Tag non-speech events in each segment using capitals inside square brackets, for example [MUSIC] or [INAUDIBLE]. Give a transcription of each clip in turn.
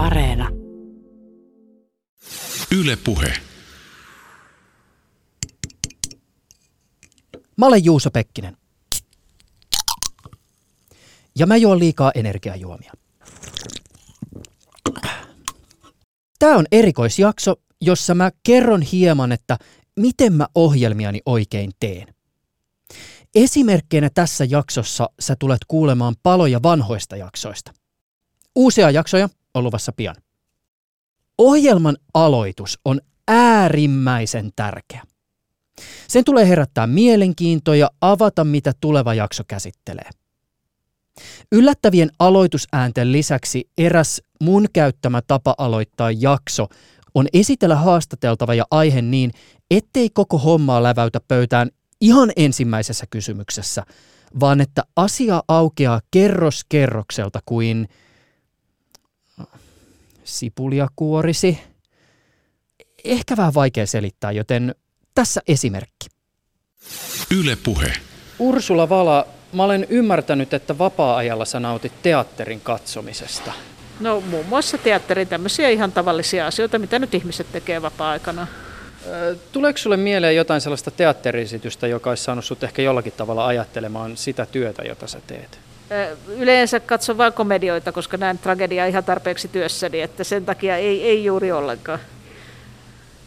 Areena. Yle Puhe. Mä olen Juuso Pekkinen. Ja mä juon liikaa energiajuomia. Tämä on erikoisjakso, jossa mä kerron hieman, että miten mä ohjelmiani oikein teen. Esimerkkeinä tässä jaksossa sä tulet kuulemaan paloja vanhoista jaksoista. Uusia jaksoja on luvassa pian. Ohjelman aloitus on äärimmäisen tärkeä. Sen tulee herättää mielenkiintoa ja avata, mitä tuleva jakso käsittelee. Yllättävien aloitusäänten lisäksi eräs mun käyttämä tapa aloittaa jakso on esitellä haastateltava ja aihe niin, ettei koko hommaa läväytä pöytään ihan ensimmäisessä kysymyksessä, vaan että asia aukeaa kerros kerrokselta kuin sipulia kuorisi. Ehkä vähän vaikea selittää, joten tässä esimerkki. Yle Puhe. Ursula Vala, mä olen ymmärtänyt, että vapaa-ajalla sä nautit teatterin katsomisesta. No muun muassa teatterin tämmöisiä ihan tavallisia asioita, mitä nyt ihmiset tekee vapaa-aikana. Tuleeko sulle mieleen jotain sellaista teatteriesitystä, joka olisi saanut sut ehkä jollakin tavalla ajattelemaan sitä työtä, jota sä teet? Yleensä katson vain komedioita, koska näen tragediaa ihan tarpeeksi työssäni, että sen takia ei, ei juuri ollenkaan.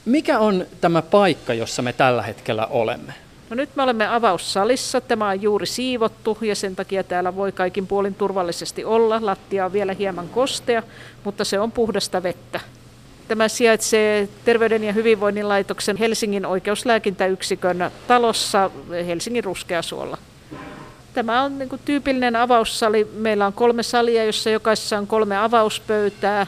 Mikä on tämä paikka, jossa me tällä hetkellä olemme? No nyt me olemme avaussalissa. Tämä on juuri siivottu ja sen takia täällä voi kaikin puolin turvallisesti olla. Lattia on vielä hieman kostea, mutta se on puhdasta vettä. Tämä sijaitsee Terveyden ja hyvinvoinnin laitoksen Helsingin oikeuslääkintäyksikön talossa Helsingin Ruskeasuolla. Tämä on niin tyypillinen avaussali. Meillä on kolme salia, jossa jokaisessa on kolme avauspöytää.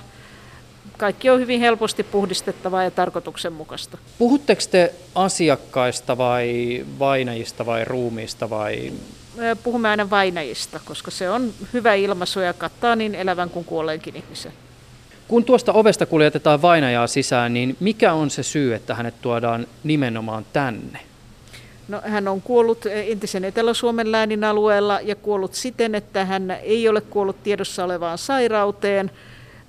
Kaikki on hyvin helposti puhdistettavaa ja tarkoituksenmukaista. Puhutteko te asiakkaista vai vainajista vai ruumiista vai? Puhumme aina vainajista, koska se on hyvä ilmaisu ja kattaa niin elävän kuin kuolleenkin ihmisen. Kun tuosta ovesta kuljetetaan vainajaa sisään, niin mikä on se syy, että hänet tuodaan nimenomaan tänne? No, hän on kuollut entisen Etelä-Suomen läänin alueella ja kuollut siten, että hän ei ole kuollut tiedossa olevaan sairauteen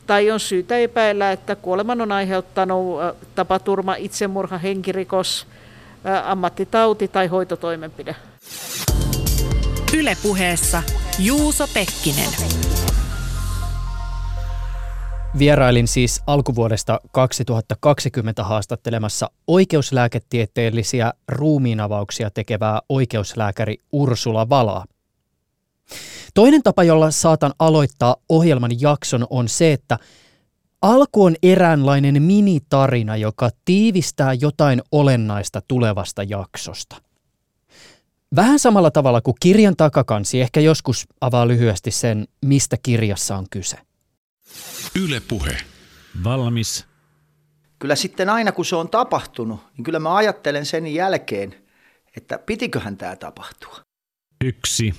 tai on syytä epäillä, että kuoleman on aiheuttanut tapaturma, itsemurha, henkirikos, ammattitauti tai hoitotoimenpide. Ylepuheessa Juuso Pekkinen. Vierailin siis alkuvuodesta 2020 haastattelemassa oikeuslääketieteellisiä ruumiinavauksia tekevää oikeuslääkäri Ursula Valaa. Toinen tapa, jolla saatan aloittaa ohjelman jakson, on se, että alku on eräänlainen minitarina, joka tiivistää jotain olennaista tulevasta jaksosta. Vähän samalla tavalla kuin kirjan takakansi ehkä joskus avaa lyhyesti sen, mistä kirjassa on kyse. Yle Puhe. Valmis. Kyllä sitten aina kun se on tapahtunut, niin kyllä mä ajattelen sen jälkeen, että pitiköhän tämä tapahtua. Yksi.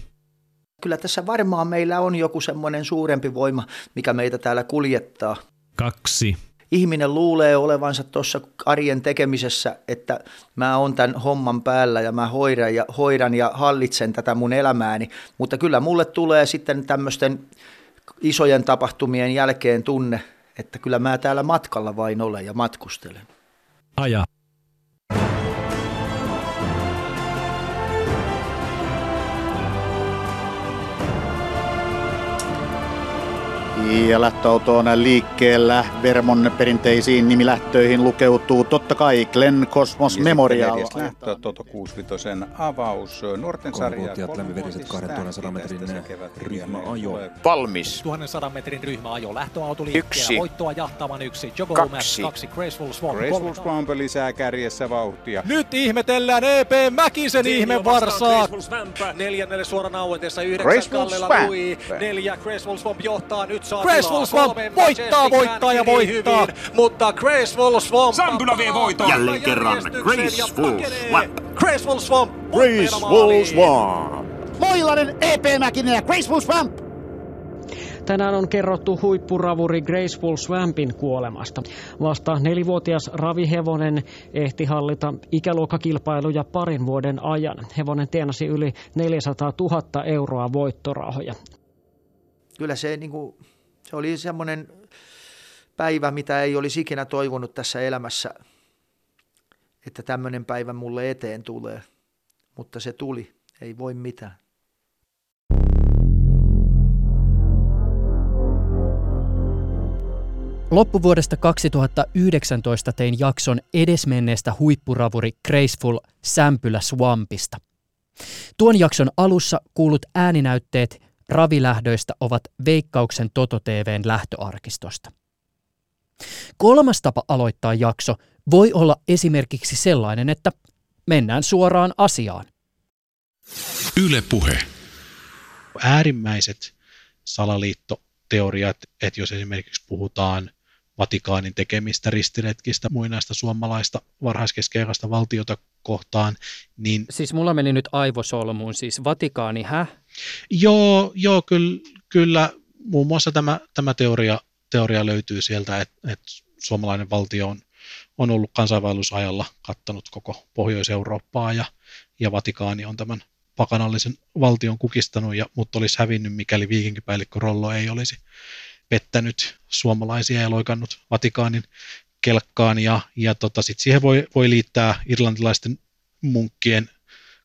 Kyllä tässä varmaan meillä on joku semmoinen suurempi voima, mikä meitä täällä kuljettaa. Kaksi. Ihminen luulee olevansa tuossa arjen tekemisessä, että mä oon tämän homman päällä ja mä hoidan ja, hoidan ja hallitsen tätä mun elämääni, mutta kyllä mulle tulee sitten tämmöisten isojen tapahtumien jälkeen tunne, että kyllä mä täällä matkalla vain olen ja matkustelen. Aja. Ja lähtöauto on liikkeellä. Vermon perinteisiin nimilähtöihin lukeutuu totta kai Glen Cosmos Memorial. Lähtö, Toto 65 avaus. Nuorten sarja. lämmiveriset 2100 metrin ryhmäajo. Valmis. 1100 metrin ryhmäajo. Lähtöauto liikkeellä. Yksi. Voittoa jahtavan yksi. Jogo Kaksi. kaksi. Graceful Swamp. Graceful Swamp lisää kärjessä vauhtia. Nyt ihmetellään EP Mäkisen ihme varsaa. Neljännelle suoran auenteessa yhdeksän Graceful Kallella Swamp. Lui. Neljä Graceful Swamp johtaa. Nyt tilaa. Swamp voittaa, voittaa ja voittaa. hyvin, mutta Graceful Swamp Sampula vie voiton. Jälleen kerran Graceful Swamp. Graceful Swamp. Graceful Swamp. Moilanen, EP Mäkinen ja Graceful Swamp. Tänään on kerrottu huippuravuri Graceful Swampin kuolemasta. Vasta nelivuotias ravihevonen ehti hallita ikäluokkakilpailuja parin vuoden ajan. Hevonen tienasi yli 400 000 euroa voittorahoja. Kyllä se, niin kuin, se oli semmoinen päivä, mitä ei olisi ikinä toivonut tässä elämässä, että tämmöinen päivä mulle eteen tulee. Mutta se tuli, ei voi mitään. Loppuvuodesta 2019 tein jakson edesmenneestä huippuravuri Graceful Sämpylä Swampista. Tuon jakson alussa kuulut ääninäytteet ravilähdöistä ovat Veikkauksen Toto TVn lähtöarkistosta. Kolmas tapa aloittaa jakso voi olla esimerkiksi sellainen, että mennään suoraan asiaan. Yle Puhe. Äärimmäiset salaliittoteoriat, että jos esimerkiksi puhutaan Vatikaanin tekemistä ristiretkistä muinaista suomalaista varhaiskeskeikasta valtiota kohtaan, niin... Siis mulla meni nyt aivosolmuun, siis Vatikaani, hä? Joo, joo kyllä, kyllä. Muun muassa tämä, tämä teoria, teoria löytyy sieltä, että, että suomalainen valtio on, on ollut kansainvaellusajalla kattanut koko Pohjois-Eurooppaa ja, ja Vatikaani on tämän pakanallisen valtion kukistanut, ja, mutta olisi hävinnyt, mikäli viikinkipäällikkö Rollo ei olisi pettänyt suomalaisia ja loikannut Vatikaanin kelkkaan. Ja, ja tota, sit siihen voi, voi liittää irlantilaisten munkkien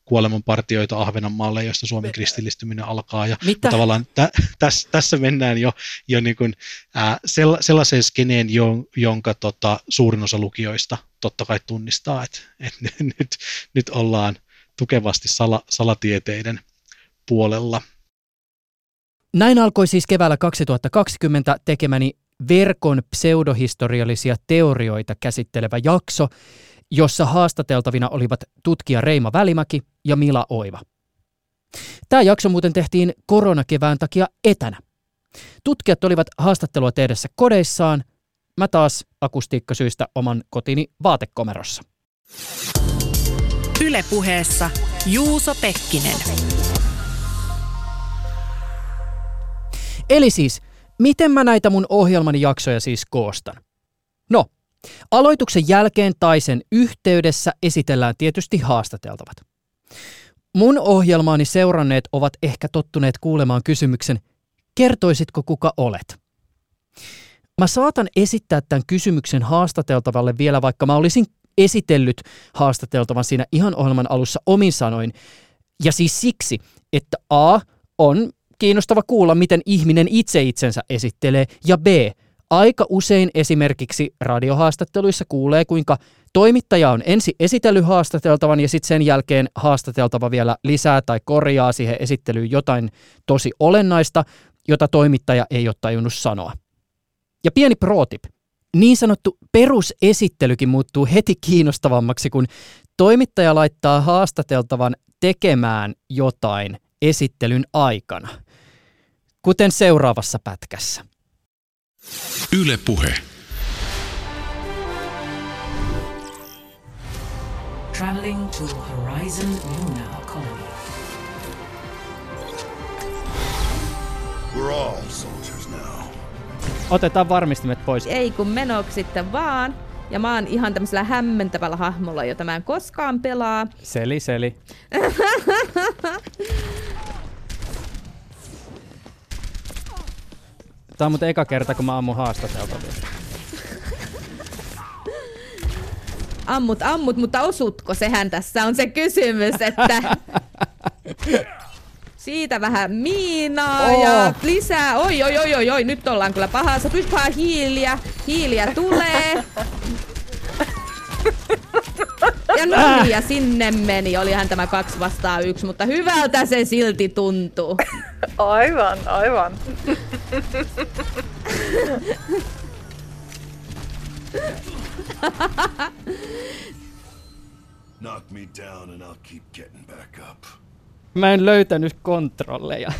kuolemanpartioita Ahvenanmaalle, josta Suomen kristillistyminen alkaa. Ja Mitä? tavallaan tä, täs, tässä mennään jo, jo niin kuin, ää, sella, sellaiseen skeneen, jo, jonka tota, suurin osa lukijoista totta kai tunnistaa, että et [LAUGHS] nyt, nyt ollaan tukevasti sala, salatieteiden puolella. Näin alkoi siis keväällä 2020 tekemäni verkon pseudohistoriallisia teorioita käsittelevä jakso, jossa haastateltavina olivat tutkija Reima Välimäki ja Mila Oiva. Tämä jakso muuten tehtiin koronakevään takia etänä. Tutkijat olivat haastattelua tehdessä kodeissaan, mä taas akustiikkasyistä oman kotini vaatekomerossa. Ylepuheessa Juuso Pekkinen. Eli siis, miten mä näitä mun ohjelmani jaksoja siis koostan? Aloituksen jälkeen tai sen yhteydessä esitellään tietysti haastateltavat. Mun ohjelmaani seuranneet ovat ehkä tottuneet kuulemaan kysymyksen, kertoisitko kuka olet? Mä saatan esittää tämän kysymyksen haastateltavalle vielä, vaikka mä olisin esitellyt haastateltavan siinä ihan ohjelman alussa omin sanoin. Ja siis siksi, että A on kiinnostava kuulla, miten ihminen itse itsensä esittelee, ja B, aika usein esimerkiksi radiohaastatteluissa kuulee, kuinka toimittaja on ensi esitellyt haastateltavan ja sitten sen jälkeen haastateltava vielä lisää tai korjaa siihen esittelyyn jotain tosi olennaista, jota toimittaja ei ole tajunnut sanoa. Ja pieni pro-tip. Niin sanottu perusesittelykin muuttuu heti kiinnostavammaksi, kun toimittaja laittaa haastateltavan tekemään jotain esittelyn aikana. Kuten seuraavassa pätkässä. Yle Puhe. Traveling to Horizon Lunar Colony. We're all soldiers now. Otetaan varmistimet pois. Ei kun menoksi sitten vaan. Ja mä oon ihan tämmöisellä hämmentävällä hahmolla, jota mä en koskaan pelaa. Seli, seli. [LAUGHS] Tämä on muuten eka kerta, kun mä ammun haastateltavia. Ammut, ammut, mutta osutko? Sehän tässä on se kysymys, että... [LAUGHS] Siitä vähän miinaa Oh. ja lisää. Oi, oi, oi, oi, oi, nyt ollaan kyllä pahassa. Pystypä hiiliä. Hiiliä tulee. Ja no niin, ja sinne meni. Olihan tämä kaksi vastaan yksi, mutta hyvältä se silti tuntuu. Aivan, aivan. Knock me down and I'll keep getting back up. Mä en löytänyt kontrolleja.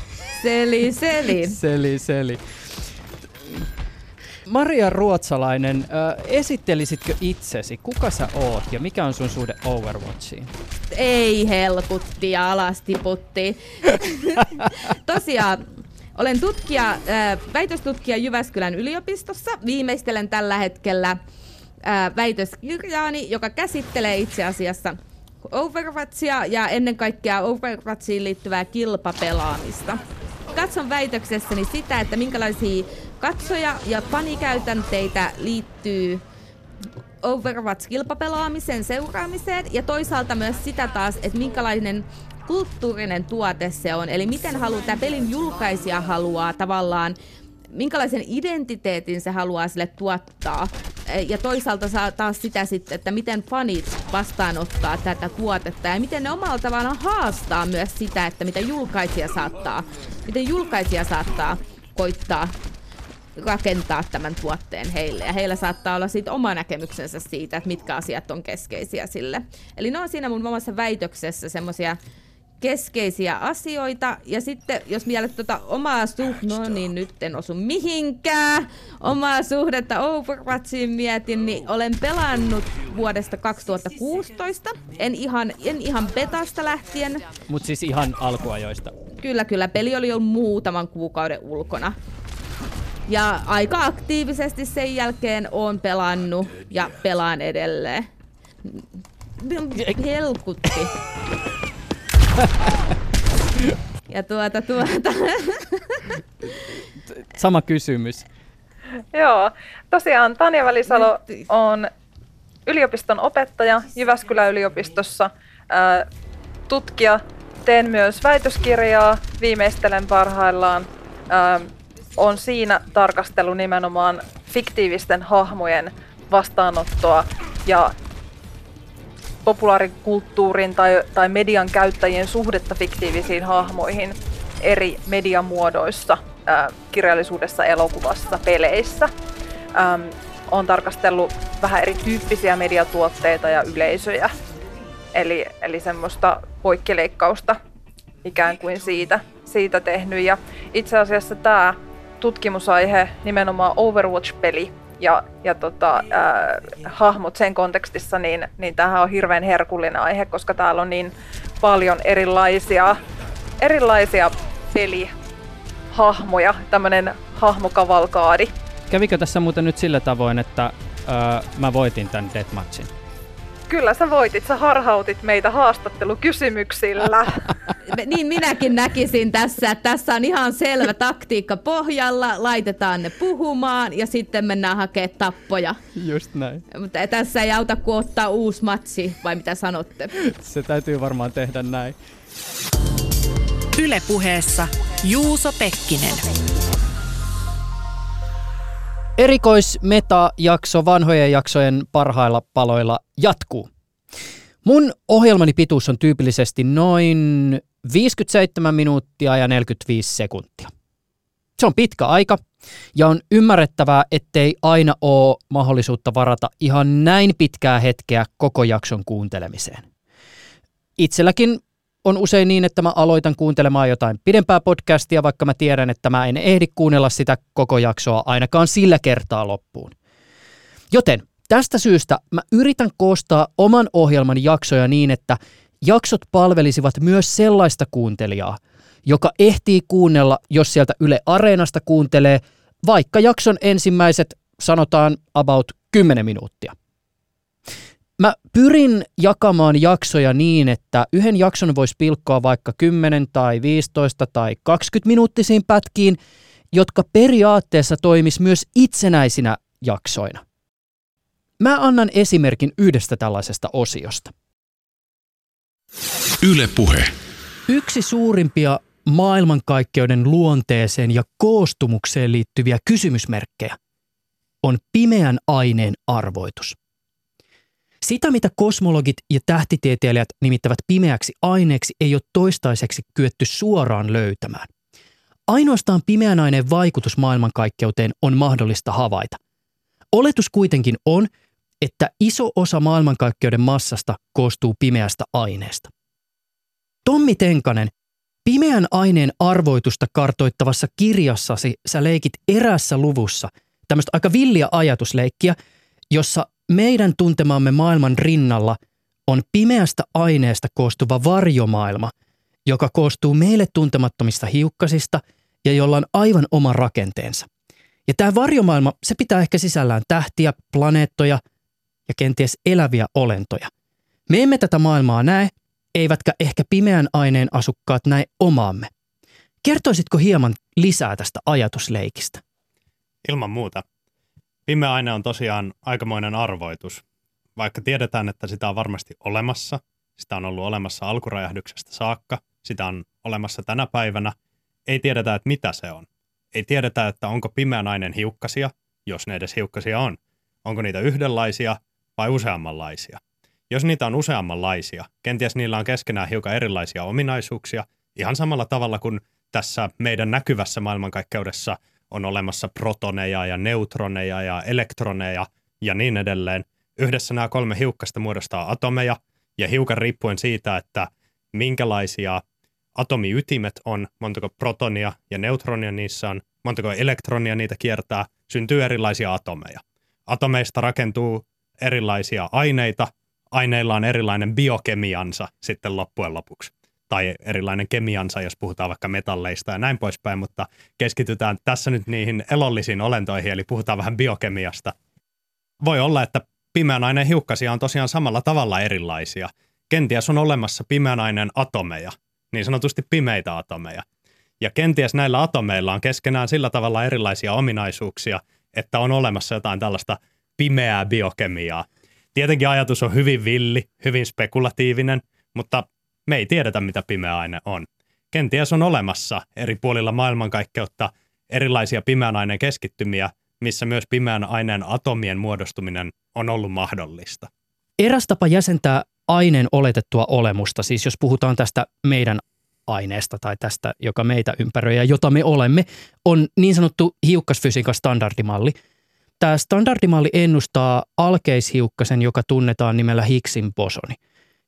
Seli, seli. Seli, seli. Maria Ruotsalainen, äh, esittelisitkö itsesi? Kuka sä oot ja mikä on sun suhde Overwatchiin? Ei helkutti ja alas tiputti. [LAUGHS] Tosiaan, olen tutkija, äh, väitöstutkija Jyväskylän yliopistossa. Viimeistelen tällä hetkellä äh, väitöskirjaani, joka käsittelee itse asiassa Overwatchia ja ennen kaikkea Overwatchiin liittyvää kilpapelaamista. Katson väitöksessäni sitä, että minkälaisia katsoja- ja fanikäytänteitä liittyy Overwatch-kilpapelaamisen seuraamiseen ja toisaalta myös sitä taas, että minkälainen kulttuurinen tuote se on. Eli miten haluaa, tämä pelin julkaisija haluaa tavallaan minkälaisen identiteetin se haluaa sille tuottaa. Ja toisaalta saa taas sitä sitten, että miten fanit vastaanottaa tätä tuotetta ja miten ne omalla tavallaan haastaa myös sitä, että mitä julkaisija saattaa, miten julkaisija saattaa koittaa rakentaa tämän tuotteen heille. Ja heillä saattaa olla siitä oma näkemyksensä siitä, että mitkä asiat on keskeisiä sille. Eli ne on siinä mun omassa väitöksessä semmoisia keskeisiä asioita. Ja sitten, jos mielet tuota omaa suhdetta, no niin nyt en osu mihinkään, omaa suhdetta Overwatchiin mietin, niin olen pelannut vuodesta 2016. En ihan, en ihan betasta lähtien. Mutta siis ihan alkuajoista. Kyllä, kyllä. Peli oli jo muutaman kuukauden ulkona. Ja aika aktiivisesti sen jälkeen on pelannut ja pelaan edelleen. Helkutti. Ja tuota, tuota. Sama kysymys. Joo, tosiaan Tanja Välisalo on yliopiston opettaja Jyväskylän yliopistossa, ää, tutkija. Teen myös väitöskirjaa, viimeistelen parhaillaan. Ää, on siinä tarkastelu nimenomaan fiktiivisten hahmojen vastaanottoa ja populaarikulttuurin tai, tai median käyttäjien suhdetta fiktiivisiin hahmoihin eri mediamuodoissa, ää, kirjallisuudessa, elokuvassa, peleissä. Ähm, on tarkastellut vähän erityyppisiä mediatuotteita ja yleisöjä, eli, eli semmoista poikkileikkausta ikään kuin siitä, siitä tehnyt. Ja itse asiassa tämä tutkimusaihe, nimenomaan Overwatch-peli, ja, ja tota, äh, hahmot sen kontekstissa, niin, niin tämähän on hirveän herkullinen aihe, koska täällä on niin paljon erilaisia, erilaisia pelihahmoja, tämmöinen hahmokavalkaadi. Kävikö tässä muuten nyt sillä tavoin, että öö, mä voitin tämän deathmatchin? Kyllä sä voitit, sä harhautit meitä haastattelukysymyksillä. [LAUGHS] niin minäkin näkisin tässä, että tässä on ihan selvä taktiikka pohjalla, laitetaan ne puhumaan ja sitten mennään hakemaan tappoja. Just näin. Mutta tässä ei auta kuin ottaa uusi matsi, vai mitä sanotte? Se täytyy varmaan tehdä näin. Ylepuheessa Juuso Pekkinen. Erikoismeta-jakso vanhojen jaksojen parhailla paloilla jatkuu. Mun ohjelmani pituus on tyypillisesti noin 57 minuuttia ja 45 sekuntia. Se on pitkä aika ja on ymmärrettävää, ettei aina ole mahdollisuutta varata ihan näin pitkää hetkeä koko jakson kuuntelemiseen. Itselläkin on usein niin, että mä aloitan kuuntelemaan jotain pidempää podcastia, vaikka mä tiedän, että mä en ehdi kuunnella sitä koko jaksoa ainakaan sillä kertaa loppuun. Joten tästä syystä mä yritän koostaa oman ohjelman jaksoja niin, että jaksot palvelisivat myös sellaista kuuntelijaa, joka ehtii kuunnella, jos sieltä Yle Areenasta kuuntelee, vaikka jakson ensimmäiset sanotaan about 10 minuuttia. Mä pyrin jakamaan jaksoja niin, että yhden jakson voisi pilkkoa vaikka 10 tai 15 tai 20 minuuttisiin pätkiin, jotka periaatteessa toimis myös itsenäisinä jaksoina. Mä annan esimerkin yhdestä tällaisesta osiosta. Yle Puhe. Yksi suurimpia maailmankaikkeuden luonteeseen ja koostumukseen liittyviä kysymysmerkkejä on pimeän aineen arvoitus. Sitä, mitä kosmologit ja tähtitieteilijät nimittävät pimeäksi aineeksi, ei ole toistaiseksi kyetty suoraan löytämään. Ainoastaan pimeän aineen vaikutus maailmankaikkeuteen on mahdollista havaita. Oletus kuitenkin on, että iso osa maailmankaikkeuden massasta koostuu pimeästä aineesta. Tommi Tenkanen, pimeän aineen arvoitusta kartoittavassa kirjassasi sä leikit erässä luvussa tämmöistä aika villiä ajatusleikkiä, jossa meidän tuntemamme maailman rinnalla on pimeästä aineesta koostuva varjomaailma, joka koostuu meille tuntemattomista hiukkasista ja jolla on aivan oma rakenteensa. Ja tämä varjomaailma, se pitää ehkä sisällään tähtiä, planeettoja ja kenties eläviä olentoja. Me emme tätä maailmaa näe, eivätkä ehkä pimeän aineen asukkaat näe omaamme. Kertoisitko hieman lisää tästä ajatusleikistä? Ilman muuta. Pimeä aine on tosiaan aikamoinen arvoitus. Vaikka tiedetään, että sitä on varmasti olemassa, sitä on ollut olemassa alkurajahduksesta saakka, sitä on olemassa tänä päivänä, ei tiedetä, että mitä se on. Ei tiedetä, että onko aineen hiukkasia, jos ne edes hiukkasia on. Onko niitä yhdenlaisia vai useammanlaisia. Jos niitä on useammanlaisia, kenties niillä on keskenään hiukan erilaisia ominaisuuksia, ihan samalla tavalla kuin tässä meidän näkyvässä maailmankaikkeudessa on olemassa protoneja ja neutroneja ja elektroneja ja niin edelleen. Yhdessä nämä kolme hiukkasta muodostaa atomeja, ja hiukan riippuen siitä, että minkälaisia atomiytimet on, montako protonia ja neutronia niissä on, montako elektronia niitä kiertää, syntyy erilaisia atomeja. Atomeista rakentuu erilaisia aineita, aineilla on erilainen biokemiansa sitten loppujen lopuksi tai erilainen kemiansa, jos puhutaan vaikka metalleista ja näin poispäin, mutta keskitytään tässä nyt niihin elollisiin olentoihin, eli puhutaan vähän biokemiasta. Voi olla, että pimeän aineen hiukkasia on tosiaan samalla tavalla erilaisia. Kenties on olemassa pimeän aineen atomeja, niin sanotusti pimeitä atomeja. Ja kenties näillä atomeilla on keskenään sillä tavalla erilaisia ominaisuuksia, että on olemassa jotain tällaista pimeää biokemiaa. Tietenkin ajatus on hyvin villi, hyvin spekulatiivinen, mutta me ei tiedetä, mitä pimeä aine on. Kenties on olemassa eri puolilla maailmankaikkeutta erilaisia pimeän aineen keskittymiä, missä myös pimeän aineen atomien muodostuminen on ollut mahdollista. Eräs tapa jäsentää aineen oletettua olemusta, siis jos puhutaan tästä meidän aineesta tai tästä, joka meitä ympäröi ja jota me olemme, on niin sanottu hiukkasfysiikan standardimalli. Tämä standardimalli ennustaa alkeishiukkasen, joka tunnetaan nimellä Higgsin bosoni.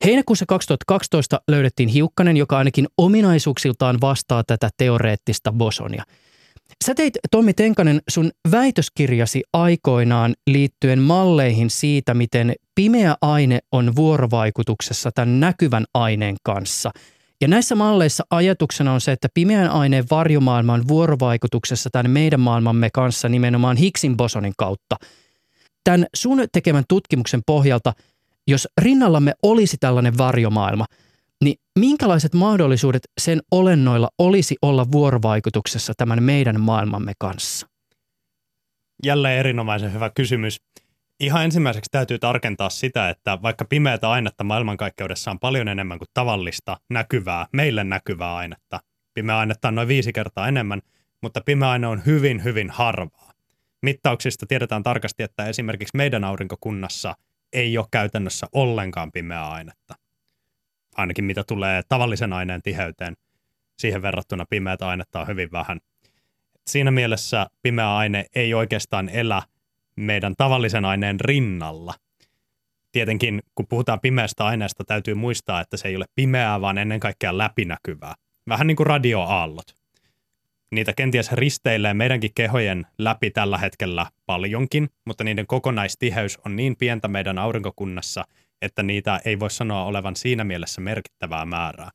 Heinäkuussa 2012 löydettiin hiukkanen, joka ainakin ominaisuuksiltaan vastaa tätä teoreettista bosonia – Sä teit, Tommi Tenkanen, sun väitöskirjasi aikoinaan liittyen malleihin siitä, miten pimeä aine on vuorovaikutuksessa tämän näkyvän aineen kanssa. Ja näissä malleissa ajatuksena on se, että pimeän aineen varjomaailma on vuorovaikutuksessa tämän meidän maailmamme kanssa nimenomaan Higgsin bosonin kautta. Tämän sun tekemän tutkimuksen pohjalta, jos rinnallamme olisi tällainen varjomaailma – niin minkälaiset mahdollisuudet sen olennoilla olisi olla vuorovaikutuksessa tämän meidän maailmamme kanssa? Jälleen erinomaisen hyvä kysymys. Ihan ensimmäiseksi täytyy tarkentaa sitä, että vaikka pimeätä ainetta maailmankaikkeudessa on paljon enemmän kuin tavallista näkyvää, meille näkyvää ainetta. Pimeä ainetta on noin viisi kertaa enemmän, mutta pimeä aine on hyvin, hyvin harvaa. Mittauksista tiedetään tarkasti, että esimerkiksi meidän aurinkokunnassa ei ole käytännössä ollenkaan pimeää ainetta ainakin mitä tulee tavallisen aineen tiheyteen. Siihen verrattuna pimeätä ainetta on hyvin vähän. Siinä mielessä pimeä aine ei oikeastaan elä meidän tavallisen aineen rinnalla. Tietenkin, kun puhutaan pimeästä aineesta, täytyy muistaa, että se ei ole pimeää, vaan ennen kaikkea läpinäkyvää. Vähän niin kuin radioaallot. Niitä kenties risteilee meidänkin kehojen läpi tällä hetkellä paljonkin, mutta niiden kokonaistiheys on niin pientä meidän aurinkokunnassa, että niitä ei voi sanoa olevan siinä mielessä merkittävää määrää.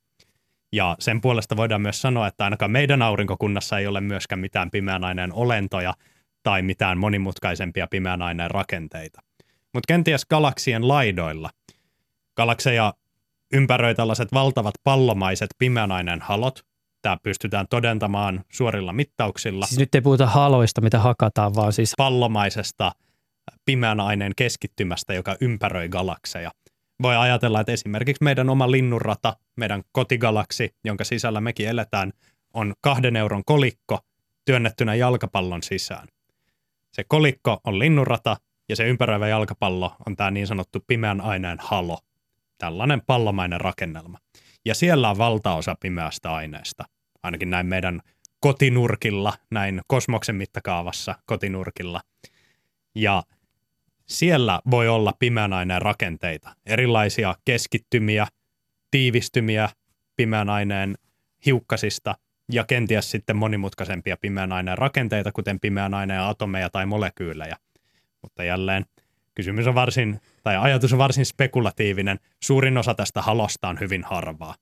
Ja sen puolesta voidaan myös sanoa, että ainakaan meidän aurinkokunnassa ei ole myöskään mitään pimeän aineen olentoja tai mitään monimutkaisempia pimeän aineen rakenteita. Mutta kenties galaksien laidoilla. Galakseja ympäröi tällaiset valtavat pallomaiset pimeän aineen halot. Tämä pystytään todentamaan suorilla mittauksilla. Siis nyt ei puhuta haloista, mitä hakataan, vaan siis... Pallomaisesta pimeän aineen keskittymästä, joka ympäröi galakseja. Voi ajatella, että esimerkiksi meidän oma linnunrata, meidän kotigalaksi, jonka sisällä mekin eletään, on kahden euron kolikko työnnettynä jalkapallon sisään. Se kolikko on linnunrata ja se ympäröivä jalkapallo on tämä niin sanottu pimeän aineen halo, tällainen pallomainen rakennelma. Ja siellä on valtaosa pimeästä aineesta, ainakin näin meidän kotinurkilla, näin kosmoksen mittakaavassa kotinurkilla. Ja siellä voi olla pimeän aineen rakenteita, erilaisia keskittymiä, tiivistymiä pimeän aineen hiukkasista ja kenties sitten monimutkaisempia pimeän aineen rakenteita, kuten pimeän aineen atomeja tai molekyylejä. Mutta jälleen kysymys on varsin, tai ajatus on varsin spekulatiivinen. Suurin osa tästä halosta on hyvin harvaa.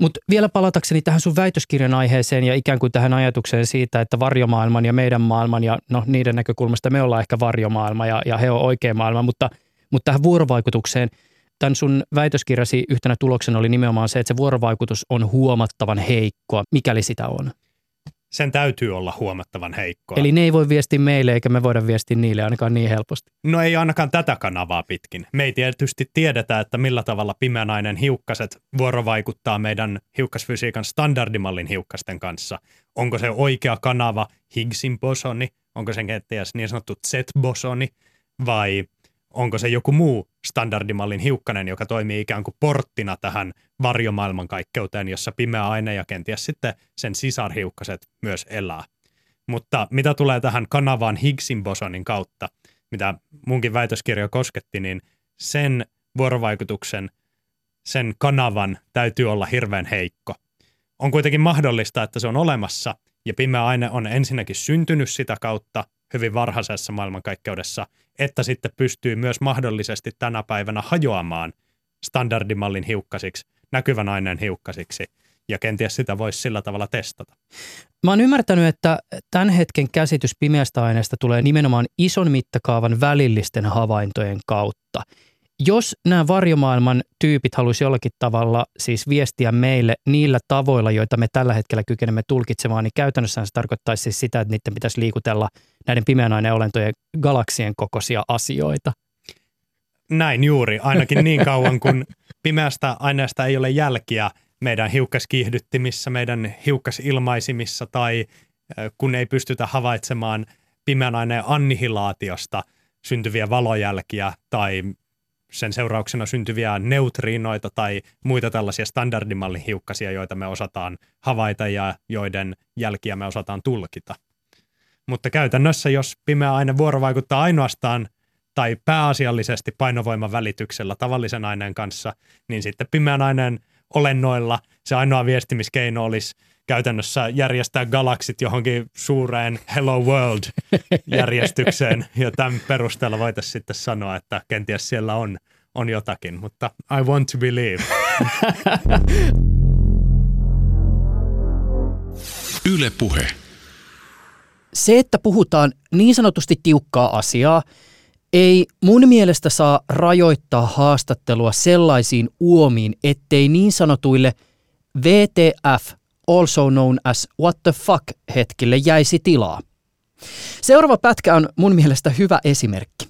Mutta vielä palatakseni tähän sun väitöskirjan aiheeseen ja ikään kuin tähän ajatukseen siitä, että varjomaailman ja meidän maailman ja no niiden näkökulmasta me ollaan ehkä varjomaailma ja, ja he on oikea maailma, mutta, mutta tähän vuorovaikutukseen, tämän sun väitöskirjasi yhtenä tuloksena oli nimenomaan se, että se vuorovaikutus on huomattavan heikkoa, mikäli sitä on. Sen täytyy olla huomattavan heikkoa. Eli ne ei voi viestiä meille, eikä me voida viestiä niille ainakaan niin helposti. No ei ainakaan tätä kanavaa pitkin. Me ei tietysti tiedetä, että millä tavalla pimeänainen hiukkaset vuorovaikuttaa meidän hiukkasfysiikan standardimallin hiukkasten kanssa. Onko se oikea kanava Higgsin bosoni, onko se kenties niin sanottu Z-bosoni vai onko se joku muu standardimallin hiukkanen, joka toimii ikään kuin porttina tähän varjomaailmankaikkeuteen, jossa pimeä aine ja kenties sitten sen sisarhiukkaset myös elää. Mutta mitä tulee tähän kanavaan Higgsin bosonin kautta, mitä munkin väitöskirja kosketti, niin sen vuorovaikutuksen, sen kanavan täytyy olla hirveän heikko. On kuitenkin mahdollista, että se on olemassa ja pimeä aine on ensinnäkin syntynyt sitä kautta hyvin varhaisessa maailmankaikkeudessa, että sitten pystyy myös mahdollisesti tänä päivänä hajoamaan standardimallin hiukkasiksi, näkyvän aineen hiukkasiksi, ja kenties sitä voisi sillä tavalla testata. Mä oon ymmärtänyt, että tämän hetken käsitys pimeästä aineesta tulee nimenomaan ison mittakaavan välillisten havaintojen kautta. Jos nämä varjomaailman tyypit haluaisi jollakin tavalla siis viestiä meille niillä tavoilla, joita me tällä hetkellä kykenemme tulkitsemaan, niin käytännössä se tarkoittaisi siis sitä, että niiden pitäisi liikutella näiden pimeän aineen olentojen galaksien kokoisia asioita. Näin juuri, ainakin niin [LAUGHS] kauan kun pimeästä aineesta ei ole jälkiä meidän hiukkaskiihdyttimissä, meidän hiukkasilmaisimissa tai kun ei pystytä havaitsemaan pimeän aineen annihilaatiosta syntyviä valojälkiä tai sen seurauksena syntyviä neutriinoita tai muita tällaisia standardimallin hiukkasia, joita me osataan havaita ja joiden jälkiä me osataan tulkita. Mutta käytännössä, jos pimeä aine vuorovaikuttaa ainoastaan tai pääasiallisesti painovoiman välityksellä tavallisen aineen kanssa, niin sitten pimeän aineen olennoilla se ainoa viestimiskeino olisi käytännössä järjestää galaksit johonkin suureen Hello World-järjestykseen, [LAUGHS] ja tämän perusteella voitaisiin sitten sanoa, että kenties siellä on, on jotakin, mutta I want to believe. [LAUGHS] Yle Puhe. Se, että puhutaan niin sanotusti tiukkaa asiaa, ei mun mielestä saa rajoittaa haastattelua sellaisiin uomiin, ettei niin sanotuille VTF also known as what the fuck hetkille jäisi tilaa. Seuraava pätkä on mun mielestä hyvä esimerkki.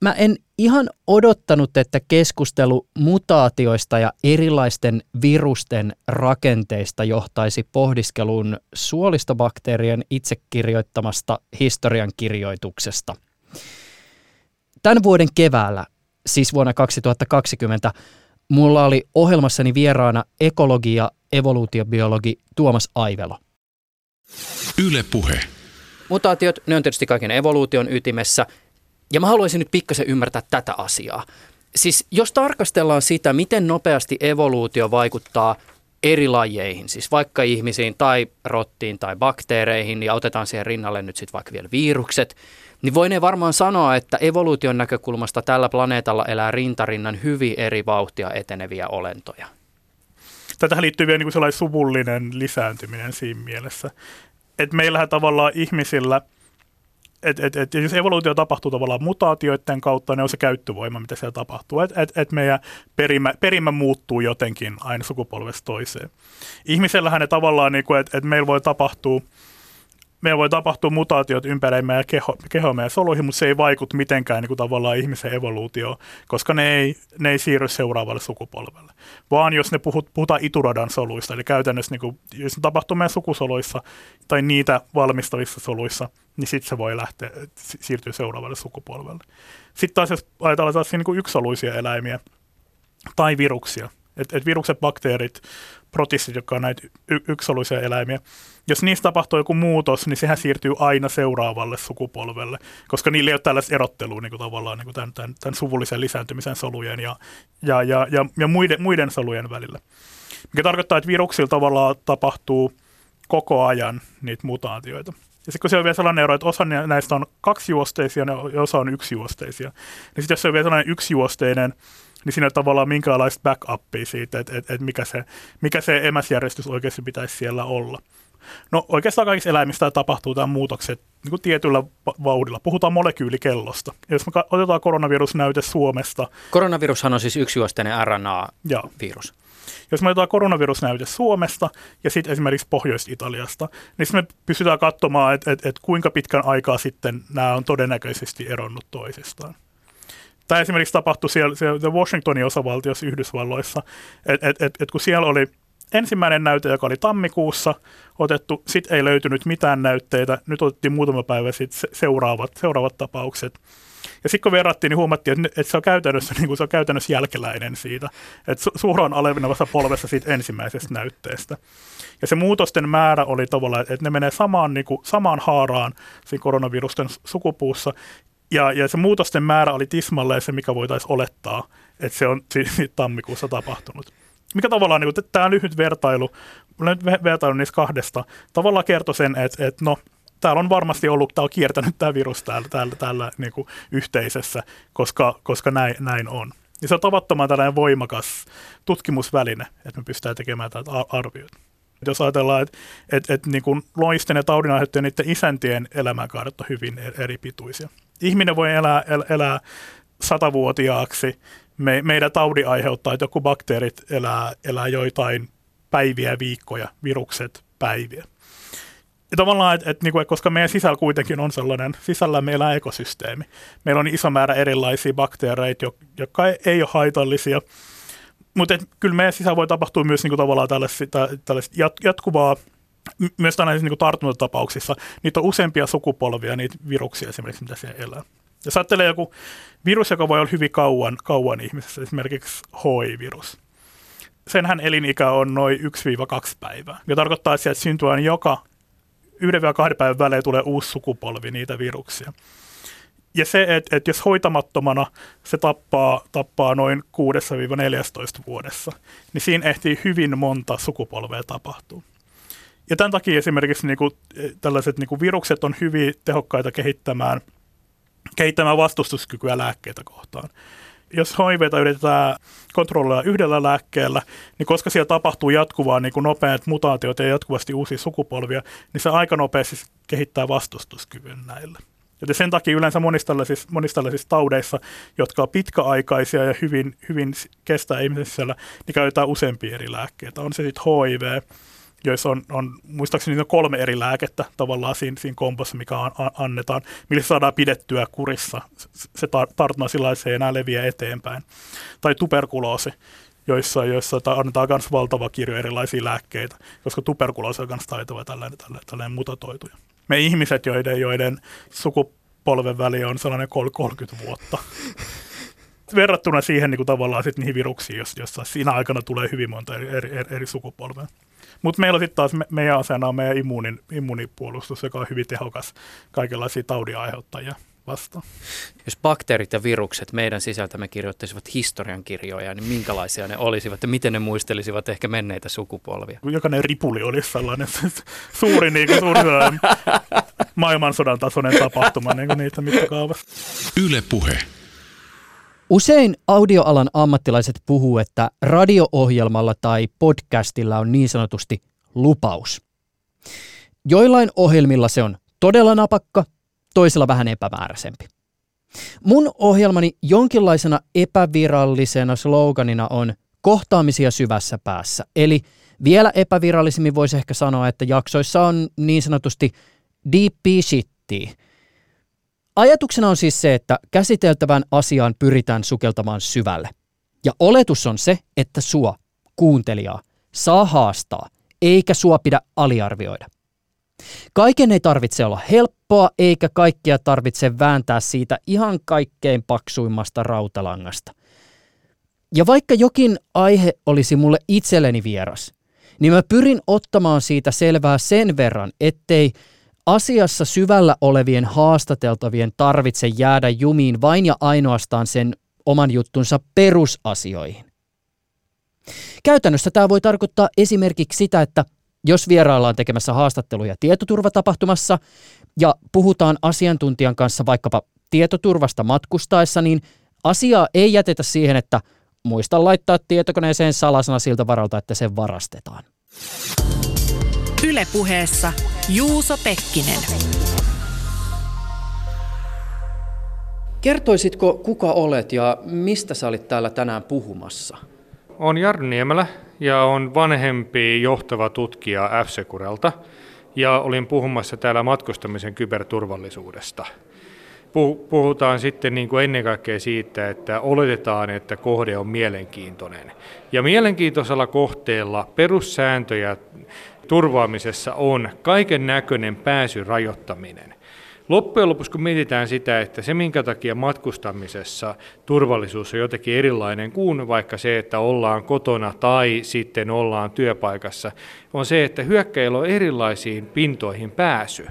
Mä en ihan odottanut, että keskustelu mutaatioista ja erilaisten virusten rakenteista johtaisi pohdiskeluun suolistobakteerien itse kirjoittamasta historiankirjoituksesta. Tämän vuoden keväällä, siis vuonna 2020, mulla oli ohjelmassani vieraana ekologi ja evoluutiobiologi Tuomas Aivelo. Yle Puhe. Mutaatiot, ne on tietysti kaiken evoluution ytimessä. Ja mä haluaisin nyt pikkasen ymmärtää tätä asiaa. Siis jos tarkastellaan sitä, miten nopeasti evoluutio vaikuttaa eri lajeihin, siis vaikka ihmisiin tai rottiin tai bakteereihin, ja otetaan siihen rinnalle nyt sitten vaikka vielä virukset, niin voinee varmaan sanoa, että evoluution näkökulmasta tällä planeetalla elää rintarinnan hyvin eri vauhtia eteneviä olentoja. Tätähän liittyy vielä niin sellainen suvullinen lisääntyminen siinä mielessä. Että meillähän tavallaan ihmisillä, että et, et, jos evoluutio tapahtuu tavallaan mutaatioiden kautta, ne on se käyttövoima, mitä siellä tapahtuu. Että et, et meidän perimä, perimä muuttuu jotenkin aina sukupolvesta toiseen. Ihmisellähän ne tavallaan, niin että et meillä voi tapahtua – meillä voi tapahtua mutaatiot ympäri meidän keho, keho meidän soluihin, mutta se ei vaikuta mitenkään niin kuin tavallaan ihmisen evoluutioon, koska ne ei, ne ei siirry seuraavalle sukupolvelle. Vaan jos ne puhut, puhutaan ituradan soluista, eli käytännössä niin kuin, jos ne tapahtuu meidän sukusoluissa tai niitä valmistavissa soluissa, niin sitten se voi lähteä, siirtyä seuraavalle sukupolvelle. Sitten taas jos ajatellaan taas niin kuin yksisoluisia eläimiä tai viruksia, että et virukset, bakteerit, protistit, jotka on näitä y- yksisoluisia eläimiä, jos niistä tapahtuu joku muutos, niin sehän siirtyy aina seuraavalle sukupolvelle, koska niillä ei ole tällaista erottelua niin kuin tavallaan niin kuin tämän, tämän, tämän suvullisen lisääntymisen solujen ja, ja, ja, ja, ja muiden, muiden solujen välillä. Mikä tarkoittaa, että viruksilla tavallaan tapahtuu koko ajan niitä mutaatioita. Ja sitten kun se on vielä sellainen ero, että osa näistä on kaksijuosteisia ja osa on yksijuosteisia, niin sitten jos se on vielä sellainen yksijuosteinen, niin siinä on tavallaan minkäänlaista backupia siitä, että, että, että mikä, se, mikä se emäsjärjestys oikeasti pitäisi siellä olla. No oikeastaan kaikissa eläimistä tapahtuu tämä muutokset niin kuin tietyllä vauhdilla. Puhutaan molekyylikellosta. Ja jos me otetaan koronavirusnäyte Suomesta. Koronavirushan on siis yksijuosteinen RNA-virus. Jos me otetaan koronavirusnäyte Suomesta ja sitten esimerkiksi Pohjois-Italiasta, niin me pystytään katsomaan, että et, et kuinka pitkän aikaa sitten nämä on todennäköisesti eronnut toisistaan. Tämä esimerkiksi tapahtui siellä, siellä Washingtonin osavaltiossa Yhdysvalloissa, että et, et, et kun siellä oli ensimmäinen näyte, joka oli tammikuussa otettu, sitten ei löytynyt mitään näytteitä, nyt otettiin muutama päivä sitten seuraavat, seuraavat tapaukset. Ja sitten kun verrattiin, niin huomattiin, että, että se on käytännössä, niin kuin se on käytännössä jälkeläinen siitä, että su- suoraan alevinavassa polvessa siitä ensimmäisestä näytteestä. Ja se muutosten määrä oli tavallaan, että ne menee samaan, niin kuin, samaan haaraan siinä koronavirusten sukupuussa, ja, ja se muutosten määrä oli tismalleen se, mikä voitaisiin olettaa, että se on tammikuussa tapahtunut. Mikä tavallaan, niin tämä lyhyt vertailu, nyt vertailu niistä kahdesta, tavallaan kertoi sen, että, että no, täällä on varmasti ollut, tämä on kiertänyt tämä virus täällä, täällä, täällä niin kuin yhteisössä, koska, koska näin, näin on. Ja se on tavattoman tällainen voimakas tutkimusväline, että me pystytään tekemään tätä arvioita. Jos ajatellaan, että, että, että niin loisten ja taudinaiheuttajien niiden isäntien elämänkaaret on hyvin e-, eri pituisia. Ihminen voi elää, el, elää satavuotiaaksi, me, meidän taudi aiheuttaa, että joku bakteerit elää, elää joitain päiviä, viikkoja, virukset päiviä. Tavallaan, että et, niinku, et, koska meidän sisällä kuitenkin on sellainen, sisällä meillä on ekosysteemi. Meillä on iso määrä erilaisia bakteereita, jotka ei, ei ole haitallisia. Mutta kyllä meidän sisällä voi tapahtua myös niinku, tavallaan tällaista, tällaista jat, jatkuvaa, myös tällaisissa niinku, tartuntatapauksissa. Niitä on useampia sukupolvia, niitä viruksia esimerkiksi, mitä siellä elää. Jos ajattelee joku virus, joka voi olla hyvin kauan, kauan ihmisessä, esimerkiksi HIV-virus, senhän elinikä on noin 1-2 päivää. Ja tarkoittaa, että sieltä syntyy joka yhden vai kahden päivän välein tulee uusi sukupolvi niitä viruksia. Ja se, että, että jos hoitamattomana se tappaa, tappaa noin 6-14 vuodessa, niin siinä ehtii hyvin monta sukupolvea tapahtuu. Ja tämän takia esimerkiksi niin kuin, tällaiset niin kuin virukset on hyvin tehokkaita kehittämään, kehittämään vastustuskykyä lääkkeitä kohtaan jos HIVtä yritetään kontrolloida yhdellä lääkkeellä, niin koska siellä tapahtuu jatkuvaa niin kuin nopeat mutaatiot ja jatkuvasti uusia sukupolvia, niin se aika nopeasti kehittää vastustuskyvyn näille. Joten sen takia yleensä monissa tällaisissa, monissa tällaisissa taudeissa, jotka on pitkäaikaisia ja hyvin, hyvin kestää ihmisessä, niin käytetään useampia eri lääkkeitä. On se sitten HIV, joissa on, on muistaakseni on kolme eri lääkettä tavallaan siinä, siinä kompossa, mikä an, annetaan, millä saadaan pidettyä kurissa. Se tar- tartunta sillä se ei enää leviä eteenpäin. Tai tuberkuloosi, joissa, joissa annetaan myös valtava kirjo erilaisia lääkkeitä, koska tuberkuloosi on myös taitava tällainen, tällainen, tällainen mutatoituja. Me ihmiset, joiden, joiden sukupolven väli on sellainen 30 vuotta, [LAUGHS] verrattuna siihen niin kuin tavallaan sit niihin viruksiin, joissa siinä aikana tulee hyvin monta eri, eri, eri sukupolvea. Mutta meillä sitten taas me, meidän asena on meidän immuunin, immunipuolustus, joka on hyvin tehokas kaikenlaisia taudin aiheuttajia vastaan. Jos bakteerit ja virukset meidän sisältämme kirjoittaisivat historiankirjoja, niin minkälaisia ne olisivat ja miten ne muistelisivat ehkä menneitä sukupolvia? Jokainen ripuli olisi sellainen [LAUGHS] suuri, niin kuin, suuri maailmansodan tasoinen tapahtuma niin kuin niitä mittakaavassa. Yle puhe. Usein audioalan ammattilaiset puhuu, että radio-ohjelmalla tai podcastilla on niin sanotusti lupaus. Joillain ohjelmilla se on todella napakka, toisella vähän epämääräisempi. Mun ohjelmani jonkinlaisena epävirallisena sloganina on kohtaamisia syvässä päässä. Eli vielä epävirallisemmin voisi ehkä sanoa, että jaksoissa on niin sanotusti deep shittiä – Ajatuksena on siis se, että käsiteltävän asiaan pyritään sukeltamaan syvälle. Ja oletus on se, että sua, kuuntelijaa, saa haastaa, eikä sua pidä aliarvioida. Kaiken ei tarvitse olla helppoa, eikä kaikkia tarvitse vääntää siitä ihan kaikkein paksuimmasta rautalangasta. Ja vaikka jokin aihe olisi mulle itselleni vieras, niin mä pyrin ottamaan siitä selvää sen verran, ettei asiassa syvällä olevien haastateltavien tarvitse jäädä jumiin vain ja ainoastaan sen oman juttunsa perusasioihin. Käytännössä tämä voi tarkoittaa esimerkiksi sitä, että jos vieraillaan tekemässä haastatteluja tietoturvatapahtumassa ja puhutaan asiantuntijan kanssa vaikkapa tietoturvasta matkustaessa, niin asiaa ei jätetä siihen, että muista laittaa tietokoneeseen salasana siltä varalta, että se varastetaan. Ylepuheessa Juuso Pekkinen. Kertoisitko, kuka olet ja mistä sä olit täällä tänään puhumassa? on Jarno Niemelä ja on vanhempi johtava tutkija F-Securelta ja olin puhumassa täällä matkustamisen kyberturvallisuudesta. Puhutaan sitten niin kuin ennen kaikkea siitä, että oletetaan, että kohde on mielenkiintoinen. Ja mielenkiintoisella kohteella perussääntöjä turvaamisessa on kaiken näköinen pääsy rajoittaminen. Loppujen lopuksi kun mietitään sitä, että se minkä takia matkustamisessa turvallisuus on jotenkin erilainen kuin vaikka se, että ollaan kotona tai sitten ollaan työpaikassa, on se, että hyökkäillä on erilaisiin pintoihin pääsy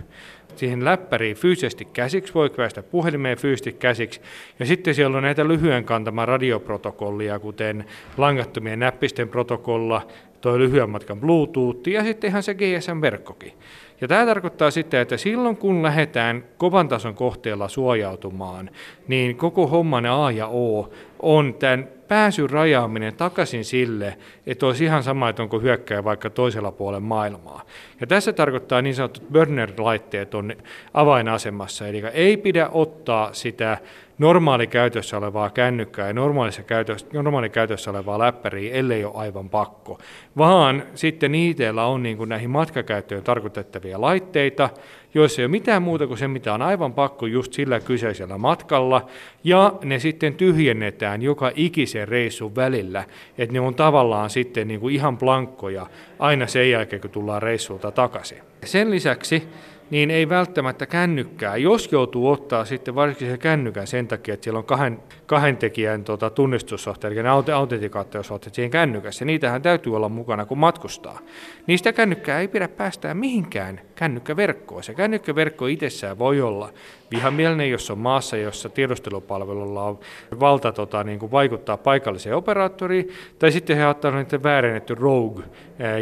siihen läppäriin fyysisesti käsiksi, voi päästä puhelimeen fyysisesti käsiksi, ja sitten siellä on näitä lyhyen kantama radioprotokollia, kuten langattomien näppisten protokolla, tuo lyhyen matkan Bluetooth ja sitten ihan se GSM-verkkokin. Ja tämä tarkoittaa sitten, että silloin kun lähdetään kovan tason kohteella suojautumaan, niin koko homman A ja O on tämän pääsyn rajaaminen takaisin sille, että olisi ihan sama, että onko hyökkäjä vaikka toisella puolella maailmaa. Ja tässä tarkoittaa niin sanotut burner-laitteet on avainasemassa, eli ei pidä ottaa sitä normaali käytössä olevaa kännykkää ja normaalissa käytössä, normaali käytössä olevaa läppäriä, ellei ole aivan pakko, vaan sitten niitä on niin kuin näihin matkakäyttöön tarkoitettavia laitteita, joissa ei ole mitään muuta kuin se, mitä on aivan pakko just sillä kyseisellä matkalla, ja ne sitten tyhjennetään joka ikisen reissun välillä, että ne on tavallaan sitten niin kuin ihan blankkoja aina sen jälkeen, kun tullaan reissulta takaisin. Sen lisäksi niin ei välttämättä kännykkää. Jos joutuu ottaa sitten varsinkin se kännykän sen takia, että siellä on kahden, kahden tekijän tota, tunnistussohte, eli ne autentikaatiosohteet siihen kännykässä, niitähän täytyy olla mukana, kun matkustaa. Niistä kännykkää ei pidä päästää mihinkään kännykkäverkkoon. Se kännykkäverkko itsessään voi olla vihamielinen, jos on maassa, jossa tiedustelupalvelulla on valta tota, niin kuin vaikuttaa paikalliseen operaattoriin, tai sitten he ottanut niiden väärennetty Rogue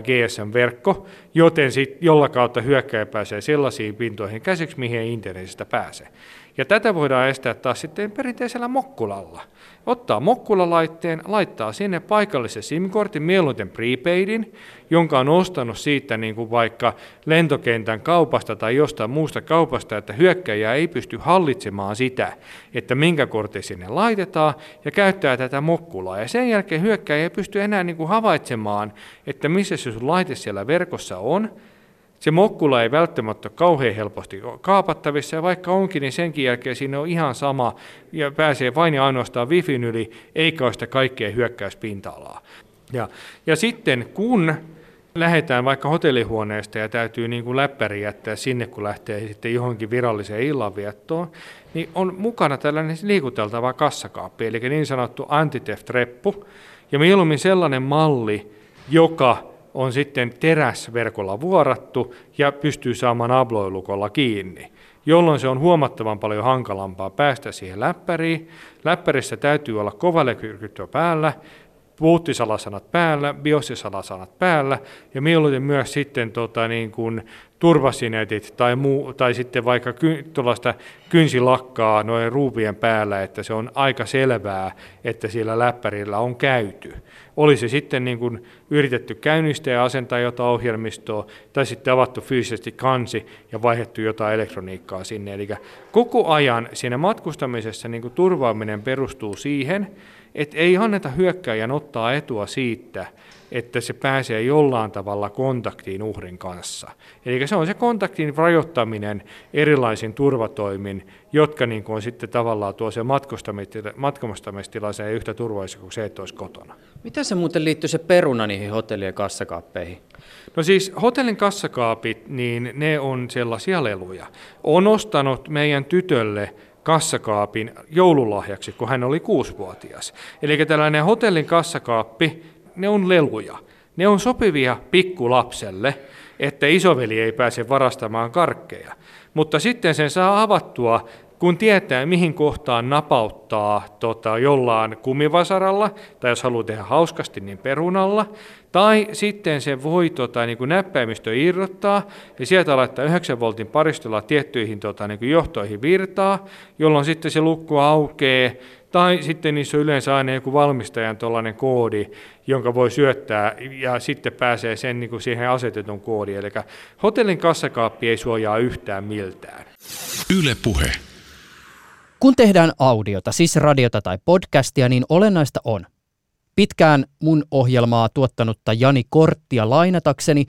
GSM-verkko, joten sit, jolla kautta hyökkäjä pääsee sellaisiin pintoihin käsiksi, mihin internetistä pääse. Ja tätä voidaan estää taas sitten perinteisellä mokkulalla. Ottaa mokkulalaitteen, laittaa sinne paikallisen SIM-kortin, mieluiten prepaidin, jonka on ostanut siitä niin kuin vaikka lentokentän kaupasta tai jostain muusta kaupasta, että hyökkäjä ei pysty hallitsemaan sitä, että minkä kortti sinne laitetaan, ja käyttää tätä mokkulaa. Ja sen jälkeen hyökkäjä ei pysty enää niin kuin havaitsemaan, että missä se sun laite siellä verkossa on, se mokkula ei välttämättä ole kauhean helposti kaapattavissa, ja vaikka onkin, niin senkin jälkeen siinä on ihan sama, ja pääsee vain ja ainoastaan Wifin yli, eikä ole sitä kaikkea hyökkäyspinta-alaa. Ja, ja sitten kun lähdetään vaikka hotellihuoneesta ja täytyy niin kuin läppäri jättää sinne, kun lähtee sitten johonkin viralliseen illanviettoon, niin on mukana tällainen liikuteltava kassakaappi, eli niin sanottu antitheft-reppu, ja mieluummin sellainen malli, joka on sitten teräsverkolla vuorattu ja pystyy saamaan abloilukolla kiinni, jolloin se on huomattavan paljon hankalampaa päästä siihen läppäriin. Läppärissä täytyy olla kovalekyrkyttö päällä, puuttisalasanat päällä, biosisalasanat päällä ja mieluiten myös sitten tota, niin kuin turvasinetit tai, muu, tai sitten vaikka ky, tuollaista kynsilakkaa noin ruupien päällä, että se on aika selvää, että siellä läppärillä on käyty. Oli se sitten niin kuin yritetty käynnistää ja asentaa jotain ohjelmistoa, tai sitten avattu fyysisesti kansi ja vaihdettu jotain elektroniikkaa sinne. Eli koko ajan siinä matkustamisessa niin kuin turvaaminen perustuu siihen, että ei anneta hyökkäjän ottaa etua siitä, että se pääsee jollain tavalla kontaktiin uhrin kanssa. Eli se on se kontaktin rajoittaminen erilaisin turvatoimin, jotka niin kuin on sitten tavallaan tuo se matkustamistilanteen yhtä turvallista kuin se, että olisi kotona. Miten se muuten liittyy se peruna niihin hotellien kassakaappeihin? No siis hotellin kassakaapit, niin ne on sellaisia leluja. On ostanut meidän tytölle kassakaapin joululahjaksi, kun hän oli kuusivuotias. Eli tällainen hotellin kassakaappi, ne on leluja. Ne on sopivia pikkulapselle, että isoveli ei pääse varastamaan karkkeja. Mutta sitten sen saa avattua kun tietää, mihin kohtaan napauttaa tota, jollain kumivasaralla, tai jos haluaa tehdä hauskasti, niin perunalla, tai sitten se voi tota, niin kuin näppäimistö irrottaa, ja sieltä laittaa 9 voltin paristolla tiettyihin tota, niin kuin johtoihin virtaa, jolloin sitten se lukko aukeaa, tai sitten niissä on yleensä aina joku valmistajan tuollainen koodi, jonka voi syöttää ja sitten pääsee sen niin kuin siihen asetetun koodiin. Eli hotellin kassakaappi ei suojaa yhtään miltään. Yle puhe. Kun tehdään audiota, siis radiota tai podcastia, niin olennaista on pitkään mun ohjelmaa tuottanutta Jani Korttia lainatakseni,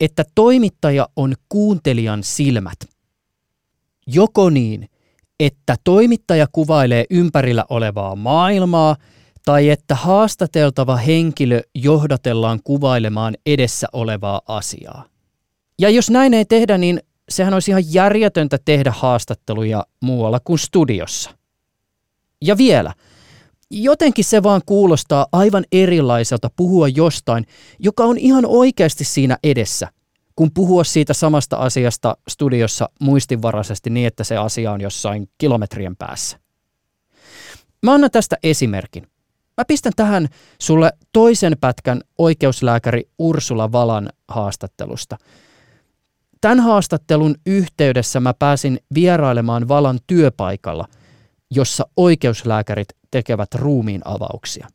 että toimittaja on kuuntelijan silmät. Joko niin, että toimittaja kuvailee ympärillä olevaa maailmaa, tai että haastateltava henkilö johdatellaan kuvailemaan edessä olevaa asiaa. Ja jos näin ei tehdä, niin sehän olisi ihan järjetöntä tehdä haastatteluja muualla kuin studiossa. Ja vielä, jotenkin se vaan kuulostaa aivan erilaiselta puhua jostain, joka on ihan oikeasti siinä edessä, kun puhua siitä samasta asiasta studiossa muistinvaraisesti niin, että se asia on jossain kilometrien päässä. Mä annan tästä esimerkin. Mä pistän tähän sulle toisen pätkän oikeuslääkäri Ursula Valan haastattelusta. Tämän haastattelun yhteydessä mä pääsin vierailemaan Valan työpaikalla, jossa oikeuslääkärit tekevät ruumiin avauksia.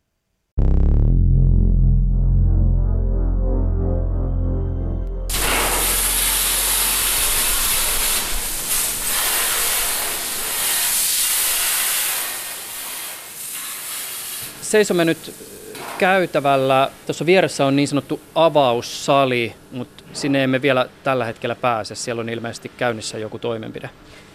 Seisomme nyt käytävällä. Tuossa vieressä on niin sanottu avaussali, mutta sinne emme vielä tällä hetkellä pääse. Siellä on ilmeisesti käynnissä joku toimenpide.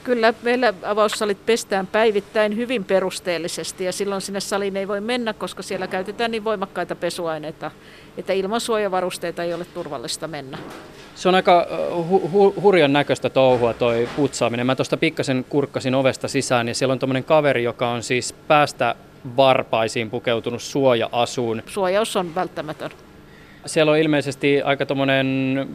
Kyllä, meillä avaussalit pestään päivittäin hyvin perusteellisesti ja silloin sinne saliin ei voi mennä, koska siellä käytetään niin voimakkaita pesuaineita, että ilman suojavarusteita ei ole turvallista mennä. Se on aika hu- hu- hurjan näköistä touhua toi putsaaminen. Mä tuosta pikkasen kurkkasin ovesta sisään ja siellä on tommonen kaveri, joka on siis päästä varpaisiin pukeutunut suoja-asuun. Suojaus on välttämätön. Siellä on ilmeisesti aika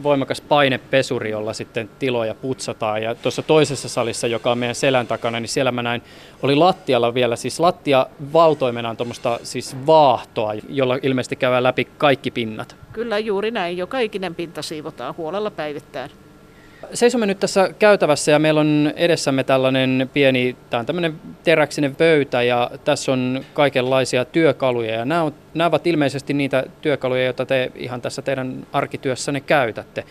voimakas painepesuri, jolla sitten tiloja putsataan. Ja tuossa toisessa salissa, joka on meidän selän takana, niin siellä mä näin, oli lattialla vielä, siis lattia valtoimenaan tuommoista siis vaahtoa, jolla ilmeisesti käydään läpi kaikki pinnat. Kyllä juuri näin, joka ikinen pinta siivotaan huolella päivittäin. Seisomme nyt tässä käytävässä ja meillä on edessämme tällainen pieni, tämä on tämmöinen teräksinen pöytä ja tässä on kaikenlaisia työkaluja ja nämä, on, nämä ovat ilmeisesti niitä työkaluja, joita te ihan tässä teidän arkityössänne käytätte.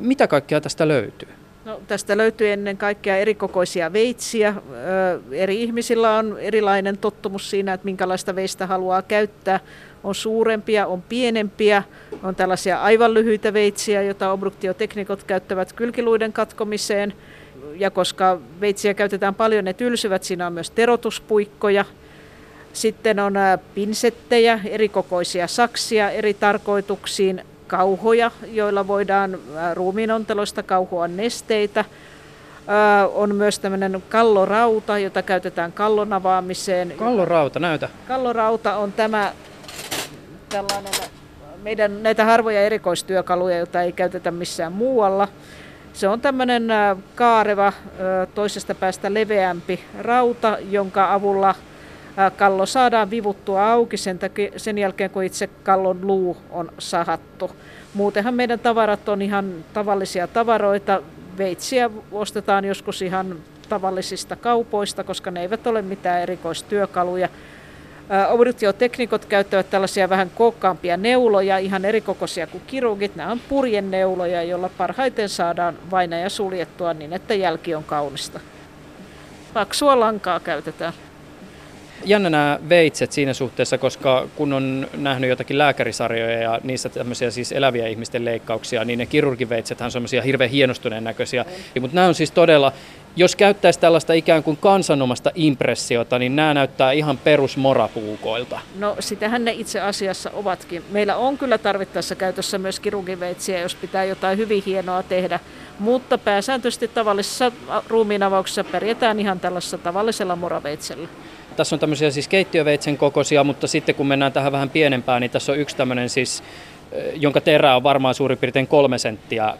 Mitä kaikkea tästä löytyy? No, tästä löytyy ennen kaikkea erikokoisia veitsiä. eri ihmisillä on erilainen tottumus siinä, että minkälaista veistä haluaa käyttää. On suurempia, on pienempiä, on tällaisia aivan lyhyitä veitsiä, joita obduktioteknikot käyttävät kylkiluiden katkomiseen. Ja koska veitsiä käytetään paljon, ne tylsyvät, siinä on myös terotuspuikkoja. Sitten on pinsettejä, erikokoisia saksia eri tarkoituksiin, kauhoja, joilla voidaan ruumiinonteloista kauhoa nesteitä. On myös tämmöinen kallorauta, jota käytetään kallon avaamiseen. Kallorauta, näytä. Kallorauta on tämä tällainen meidän näitä harvoja erikoistyökaluja, joita ei käytetä missään muualla. Se on tämmöinen kaareva, toisesta päästä leveämpi rauta, jonka avulla kallo saadaan vivuttua auki sen, takia, sen jälkeen, kun itse kallon luu on sahattu. Muutenhan meidän tavarat on ihan tavallisia tavaroita. Veitsiä ostetaan joskus ihan tavallisista kaupoista, koska ne eivät ole mitään erikoistyökaluja. Obduktioteknikot käyttävät tällaisia vähän kookkaampia neuloja, ihan erikokoisia kuin kirurgit. Nämä on purjeneuloja, joilla parhaiten saadaan vainaja suljettua niin, että jälki on kaunista. Paksua lankaa käytetään jännä nämä veitset siinä suhteessa, koska kun on nähnyt jotakin lääkärisarjoja ja niissä tämmöisiä siis eläviä ihmisten leikkauksia, niin ne kirurgiveitset on semmoisia hirveän hienostuneen näköisiä. Mutta nämä on siis todella, jos käyttäisi tällaista ikään kuin kansanomasta impressiota, niin nämä näyttää ihan perusmorapuukoilta. No sitähän ne itse asiassa ovatkin. Meillä on kyllä tarvittaessa käytössä myös kirurgiveitsiä, jos pitää jotain hyvin hienoa tehdä. Mutta pääsääntöisesti tavallisessa ruumiinavauksessa pärjätään ihan tällaisella tavallisella moraveitsellä. Tässä on tämmöisiä siis keittiöveitsen kokoisia, mutta sitten kun mennään tähän vähän pienempään, niin tässä on yksi tämmöinen siis, jonka terä on varmaan suurin piirtein kolme senttiä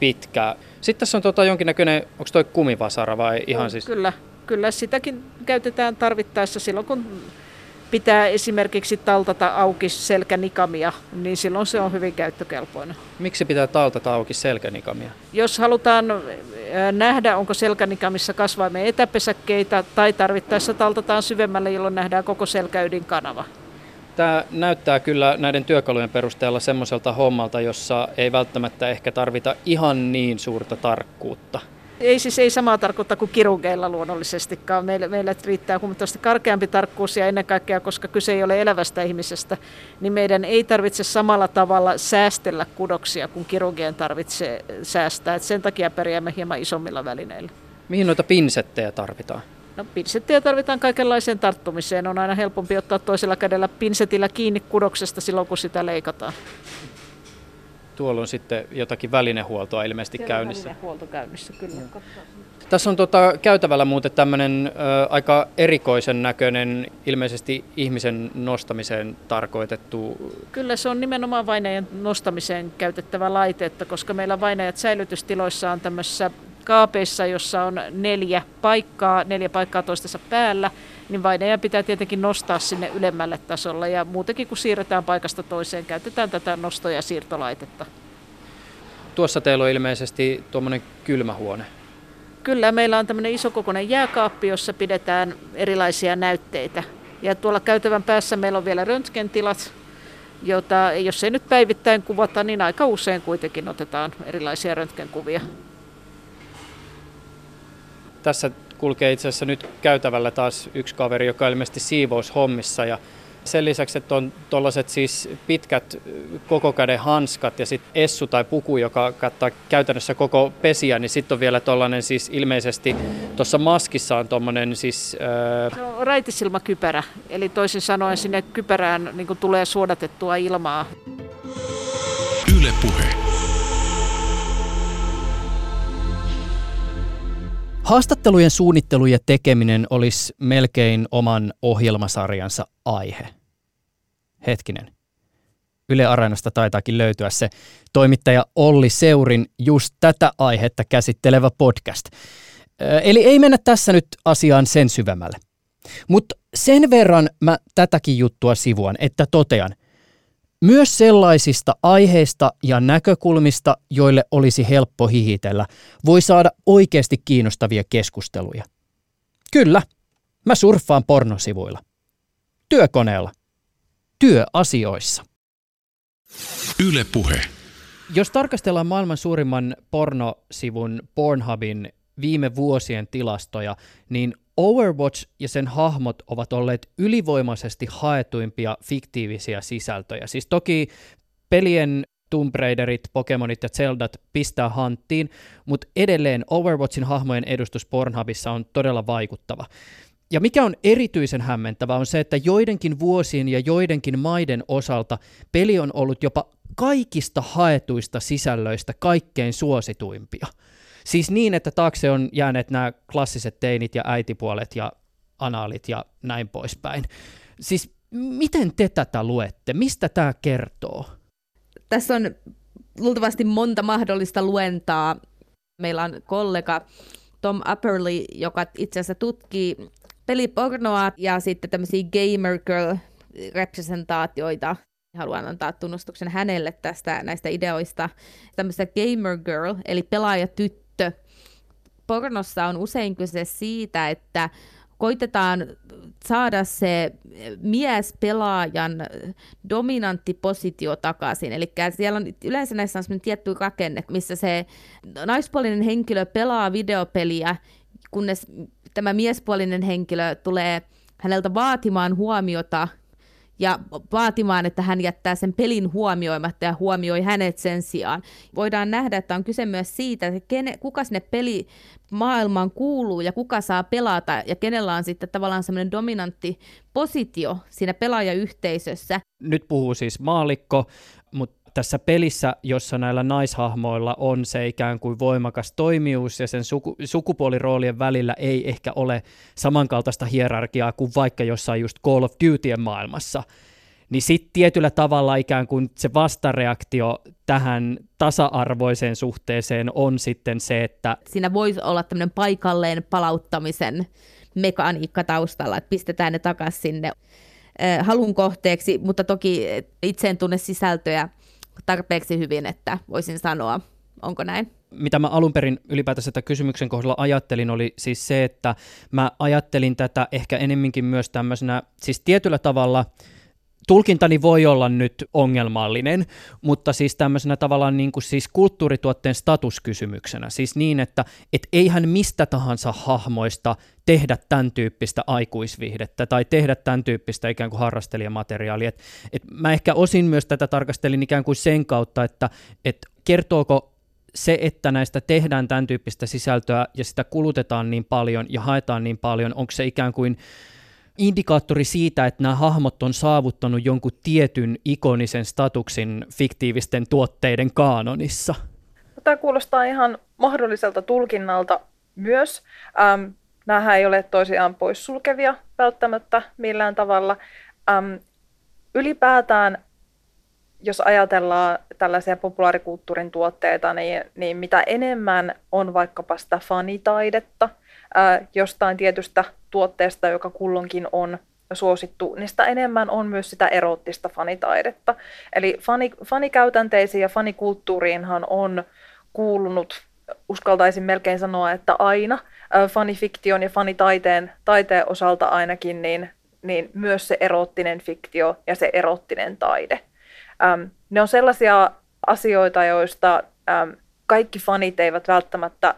pitkä. Sitten tässä on tota jonkinnäköinen, onko toi kumivasara vai ihan no, siis? Kyllä, kyllä sitäkin käytetään tarvittaessa silloin, kun pitää esimerkiksi taltata auki selkänikamia, niin silloin se on hyvin käyttökelpoinen. Miksi pitää taltata auki selkänikamia? Jos halutaan nähdä, onko selkänikamissa kasvaimen etäpesäkkeitä tai tarvittaessa taltataan syvemmälle, jolloin nähdään koko selkäydin kanava. Tämä näyttää kyllä näiden työkalujen perusteella semmoiselta hommalta, jossa ei välttämättä ehkä tarvita ihan niin suurta tarkkuutta. Ei siis ei samaa tarkoittaa kuin kirurgeilla luonnollisestikaan. Meillä, meillä riittää huomattavasti karkeampi tarkkuus ja ennen kaikkea, koska kyse ei ole elävästä ihmisestä, niin meidän ei tarvitse samalla tavalla säästellä kudoksia kuin kirurgien tarvitsee säästää. Et sen takia pärjäämme hieman isommilla välineillä. Mihin noita pinsettejä tarvitaan? No, pinsettiä tarvitaan kaikenlaiseen tarttumiseen. On aina helpompi ottaa toisella kädellä pinsetillä kiinni kudoksesta silloin, kun sitä leikataan. Tuolla on sitten jotakin välinehuoltoa ilmeisesti Siellä käynnissä. välinehuolto käynnissä, kyllä. Tässä on tota, käytävällä muuten tämmöinen aika erikoisen näköinen, ilmeisesti ihmisen nostamiseen tarkoitettu. Kyllä se on nimenomaan vainajan nostamiseen käytettävä laite, että koska meillä vainajat säilytystiloissa on tämmöisissä kaapeissa, jossa on neljä paikkaa, neljä paikkaa toistensa päällä, niin vainaja pitää tietenkin nostaa sinne ylemmälle tasolla ja muutenkin kun siirretään paikasta toiseen, käytetään tätä nosto- ja siirtolaitetta. Tuossa teillä on ilmeisesti tuommoinen kylmähuone. Kyllä, meillä on tämmöinen isokokoinen jääkaappi, jossa pidetään erilaisia näytteitä. Ja tuolla käytävän päässä meillä on vielä röntgentilat, jota jos ei nyt päivittäin kuvata, niin aika usein kuitenkin otetaan erilaisia röntgenkuvia. Tässä kulkee itse asiassa nyt käytävällä taas yksi kaveri, joka on ilmeisesti siivoushommissa ja sen lisäksi, että on tuollaiset siis pitkät koko käden hanskat ja sitten essu tai puku, joka kattaa käytännössä koko pesiä, niin sitten on vielä tuollainen siis ilmeisesti tuossa maskissa on tuommoinen siis... Ää... Se on raitisilmakypärä, eli toisin sanoen sinne kypärään niin tulee suodatettua ilmaa. Yle Puhe. Haastattelujen suunnittelu ja tekeminen olisi melkein oman ohjelmasarjansa aihe. Hetkinen. Yle Areenasta taitaakin löytyä se toimittaja Olli Seurin just tätä aihetta käsittelevä podcast. Eli ei mennä tässä nyt asiaan sen syvemmälle. Mutta sen verran mä tätäkin juttua sivuan, että totean, myös sellaisista aiheista ja näkökulmista, joille olisi helppo hihitellä, voi saada oikeasti kiinnostavia keskusteluja. Kyllä, mä surffaan pornosivuilla. Työkoneella. Työasioissa. Yle Puhe. Jos tarkastellaan maailman suurimman pornosivun Pornhubin viime vuosien tilastoja, niin Overwatch ja sen hahmot ovat olleet ylivoimaisesti haetuimpia fiktiivisiä sisältöjä. Siis toki pelien Tomb Raiderit, Pokemonit ja Zeldat pistää hanttiin, mutta edelleen Overwatchin hahmojen edustus Pornhubissa on todella vaikuttava. Ja mikä on erityisen hämmentävää on se, että joidenkin vuosien ja joidenkin maiden osalta peli on ollut jopa kaikista haetuista sisällöistä kaikkein suosituimpia. Siis niin, että taakse on jääneet nämä klassiset teinit ja äitipuolet ja anaalit ja näin poispäin. Siis miten te tätä luette? Mistä tämä kertoo? Tässä on luultavasti monta mahdollista luentaa. Meillä on kollega Tom Upperly, joka itse asiassa tutkii pelipornoa ja sitten tämmöisiä gamer girl representaatioita. Haluan antaa tunnustuksen hänelle tästä näistä ideoista. Tämmöistä gamer girl, eli pelaajatyttö, pornossa on usein kyse siitä, että koitetaan saada se mies pelaajan dominantti positio takaisin. Eli siellä on yleensä näissä on sellainen tietty rakenne, missä se naispuolinen henkilö pelaa videopeliä, kunnes tämä miespuolinen henkilö tulee häneltä vaatimaan huomiota ja vaatimaan, että hän jättää sen pelin huomioimatta ja huomioi hänet sen sijaan. Voidaan nähdä, että on kyse myös siitä, että kene, kuka sinne peli maailmaan kuuluu ja kuka saa pelata ja kenellä on sitten tavallaan semmoinen dominantti positio siinä pelaajayhteisössä. Nyt puhuu siis maalikko, tässä pelissä, jossa näillä naishahmoilla on se ikään kuin voimakas toimijuus ja sen suku, sukupuoliroolien välillä ei ehkä ole samankaltaista hierarkiaa kuin vaikka jossain just Call of Dutyn maailmassa, niin sitten tietyllä tavalla ikään kuin se vastareaktio tähän tasa-arvoiseen suhteeseen on sitten se, että... Siinä voisi olla tämmöinen paikalleen palauttamisen mekaniikka taustalla, että pistetään ne takaisin sinne halun kohteeksi, mutta toki itse en tunne sisältöjä tarpeeksi hyvin, että voisin sanoa, onko näin? Mitä mä alun perin ylipäätänsä tätä kysymyksen kohdalla ajattelin, oli siis se, että mä ajattelin tätä ehkä enemminkin myös tämmöisenä, siis tietyllä tavalla tulkintani voi olla nyt ongelmallinen, mutta siis tämmöisenä tavallaan niin kuin siis kulttuurituotteen statuskysymyksenä, siis niin, että et eihän mistä tahansa hahmoista tehdä tämän tyyppistä aikuisviihdettä tai tehdä tämän tyyppistä ikään kuin harrastelijamateriaalia. Et, et mä ehkä osin myös tätä tarkastelin ikään kuin sen kautta, että et kertooko se, että näistä tehdään tämän tyyppistä sisältöä ja sitä kulutetaan niin paljon ja haetaan niin paljon, onko se ikään kuin indikaattori siitä, että nämä hahmot on saavuttanut jonkun tietyn ikonisen statuksin fiktiivisten tuotteiden kaanonissa? Tämä kuulostaa ihan mahdolliselta tulkinnalta myös. Ähm, nämähän ei ole toisiaan poissulkevia välttämättä millään tavalla. Ähm, ylipäätään, jos ajatellaan tällaisia populaarikulttuurin tuotteita, niin, niin mitä enemmän on vaikkapa sitä fanitaidetta – ää, jostain tietystä tuotteesta, joka kulloinkin on suosittu, niin sitä enemmän on myös sitä eroottista fanitaidetta. Eli fani, fanikäytänteisiin ja fanikulttuuriinhan on kuulunut, uskaltaisin melkein sanoa, että aina fanifiktion ja fanitaiteen taiteen osalta ainakin, niin, niin myös se eroottinen fiktio ja se eroottinen taide. Ähm, ne on sellaisia asioita, joista ähm, kaikki fanit eivät välttämättä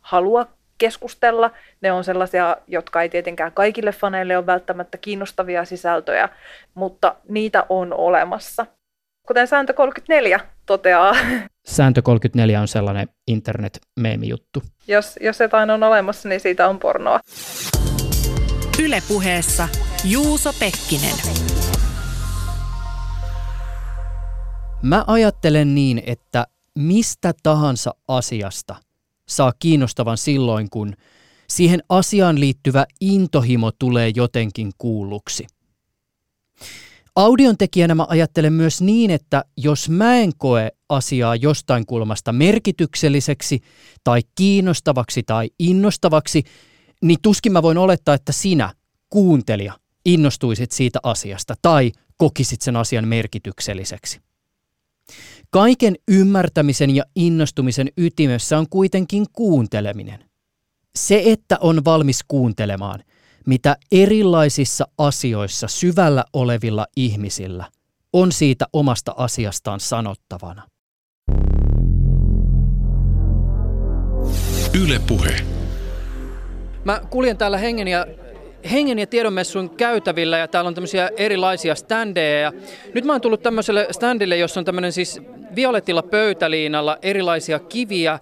halua keskustella. Ne on sellaisia, jotka ei tietenkään kaikille faneille ole välttämättä kiinnostavia sisältöjä, mutta niitä on olemassa. Kuten sääntö 34 toteaa. Sääntö 34 on sellainen internet juttu. Jos, jos jotain on olemassa, niin siitä on pornoa. Ylepuheessa Juuso Pekkinen. Mä ajattelen niin, että mistä tahansa asiasta – saa kiinnostavan silloin, kun siihen asiaan liittyvä intohimo tulee jotenkin kuulluksi. Audion tekijänä mä ajattelen myös niin, että jos mä en koe asiaa jostain kulmasta merkitykselliseksi tai kiinnostavaksi tai innostavaksi, niin tuskin mä voin olettaa, että sinä, kuuntelija, innostuisit siitä asiasta tai kokisit sen asian merkitykselliseksi. Kaiken ymmärtämisen ja innostumisen ytimessä on kuitenkin kuunteleminen. Se, että on valmis kuuntelemaan, mitä erilaisissa asioissa syvällä olevilla ihmisillä on siitä omasta asiastaan sanottavana. Yle Puhe. Mä kuljen täällä hengen ja hengen ja tiedonmessuin käytävillä ja täällä on tämmöisiä erilaisia standeja. Ja nyt mä oon tullut tämmöiselle standille, jossa on tämmöinen siis violetilla pöytäliinalla erilaisia kiviä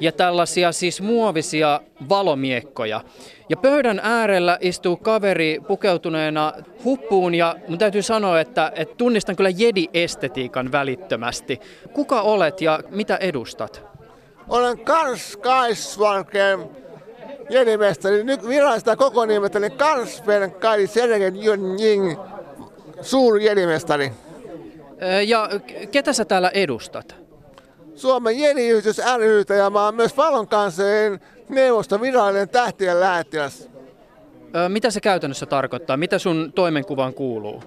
ja tällaisia siis muovisia valomiekkoja. Ja pöydän äärellä istuu kaveri pukeutuneena huppuun ja mun täytyy sanoa, että, että tunnistan kyllä jedi-estetiikan välittömästi. Kuka olet ja mitä edustat? Olen Kars Skaisvalken jedimestari. Nyt virallista koko nimestä, niin Karspen Kai Sergen Jing, suuri jedimestari. Ja ketä sä täällä edustat? Suomen jeniyhdys ryhtä ja mä oon myös Valon kansseen neuvoston virallinen tähtien lähettiläs. Mitä se käytännössä tarkoittaa? Mitä sun toimenkuvaan kuuluu?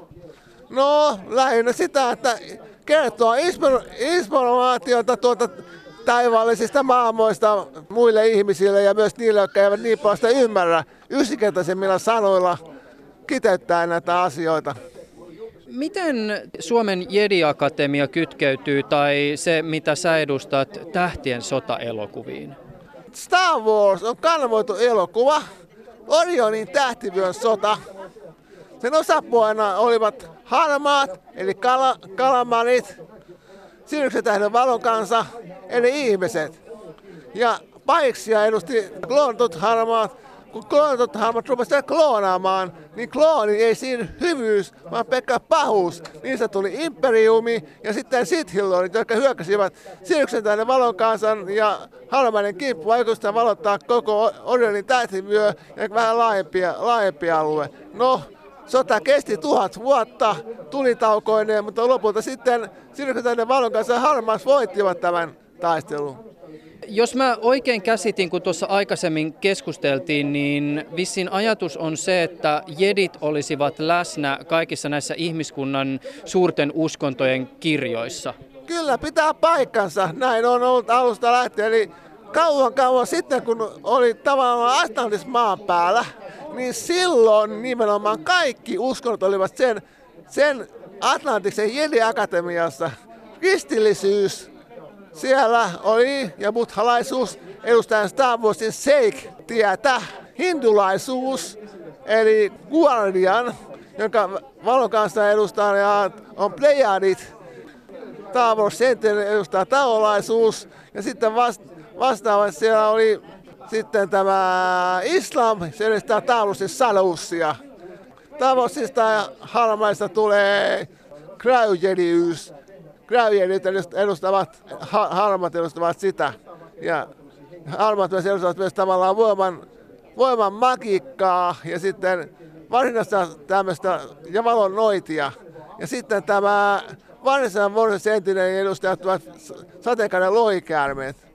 No, lähinnä sitä, että kertoo informaatiota tuota taivaallisista maailmoista muille ihmisille ja myös niille, jotka eivät niin paljon sitä ymmärrä. Yksinkertaisemmilla sanoilla kiteyttää näitä asioita. Miten Suomen Jedi-akatemia kytkeytyy tai se, mitä sä edustat, tähtien sota-elokuviin? Star Wars on kanavoitu elokuva. Orionin tähtivyön sota. Sen osapuolena olivat harmaat, eli kala, kalamarit, Sirksen tähden valon kanssa, eli ihmiset. Ja paiksia edusti kloonatut harmaat, kun kloonatut harmat rupesivat kloonaamaan, niin klooni ei siinä hyvyys, vaan pelkkä pahuus. Se tuli imperiumi ja sitten sithillonit, jotka hyökkäsivät Sirksen tähden valon kansan ja harmainen kimppu vaikutusta valottaa koko Orionin tähtivyö ja vähän laajempi, laajempi alue. No, Sota kesti tuhat vuotta tulitaukoineen, mutta lopulta sitten Sirkusainen valon kanssa Harmas voittivat tämän taistelun. Jos mä oikein käsitin, kun tuossa aikaisemmin keskusteltiin, niin vissin ajatus on se, että jedit olisivat läsnä kaikissa näissä ihmiskunnan suurten uskontojen kirjoissa. Kyllä, pitää paikkansa. Näin on ollut alusta lähtien. Eli kauan kauan sitten, kun oli tavallaan Atlantis maan päällä, niin silloin nimenomaan kaikki uskonnot olivat sen sen Atlantiksen Jedi Akatemiassa kristillisyys siellä oli ja buddhalaisuus edustaa Star Warsin Seik tietä. Hindulaisuus eli Guardian, jonka valon kanssa edustaa on Plejadit. Wars Center edustaa taolaisuus ja sitten vasta- vastaavasti siellä oli sitten tämä Islam, se edustaa Tauruksen sadoussia. Taurusista ja Halmaista tulee Cryogenius. Cryogenit edustavat, ha- Halmat edustavat sitä. Ja Halmat myös edustavat myös tavallaan voiman, voiman magiikkaa ja sitten varsinaista tämmöistä ja valon noitia. Ja sitten tämä varsinaisen vuorosen sentinelin edustajat ovat sateenkainen lohikäärmeet.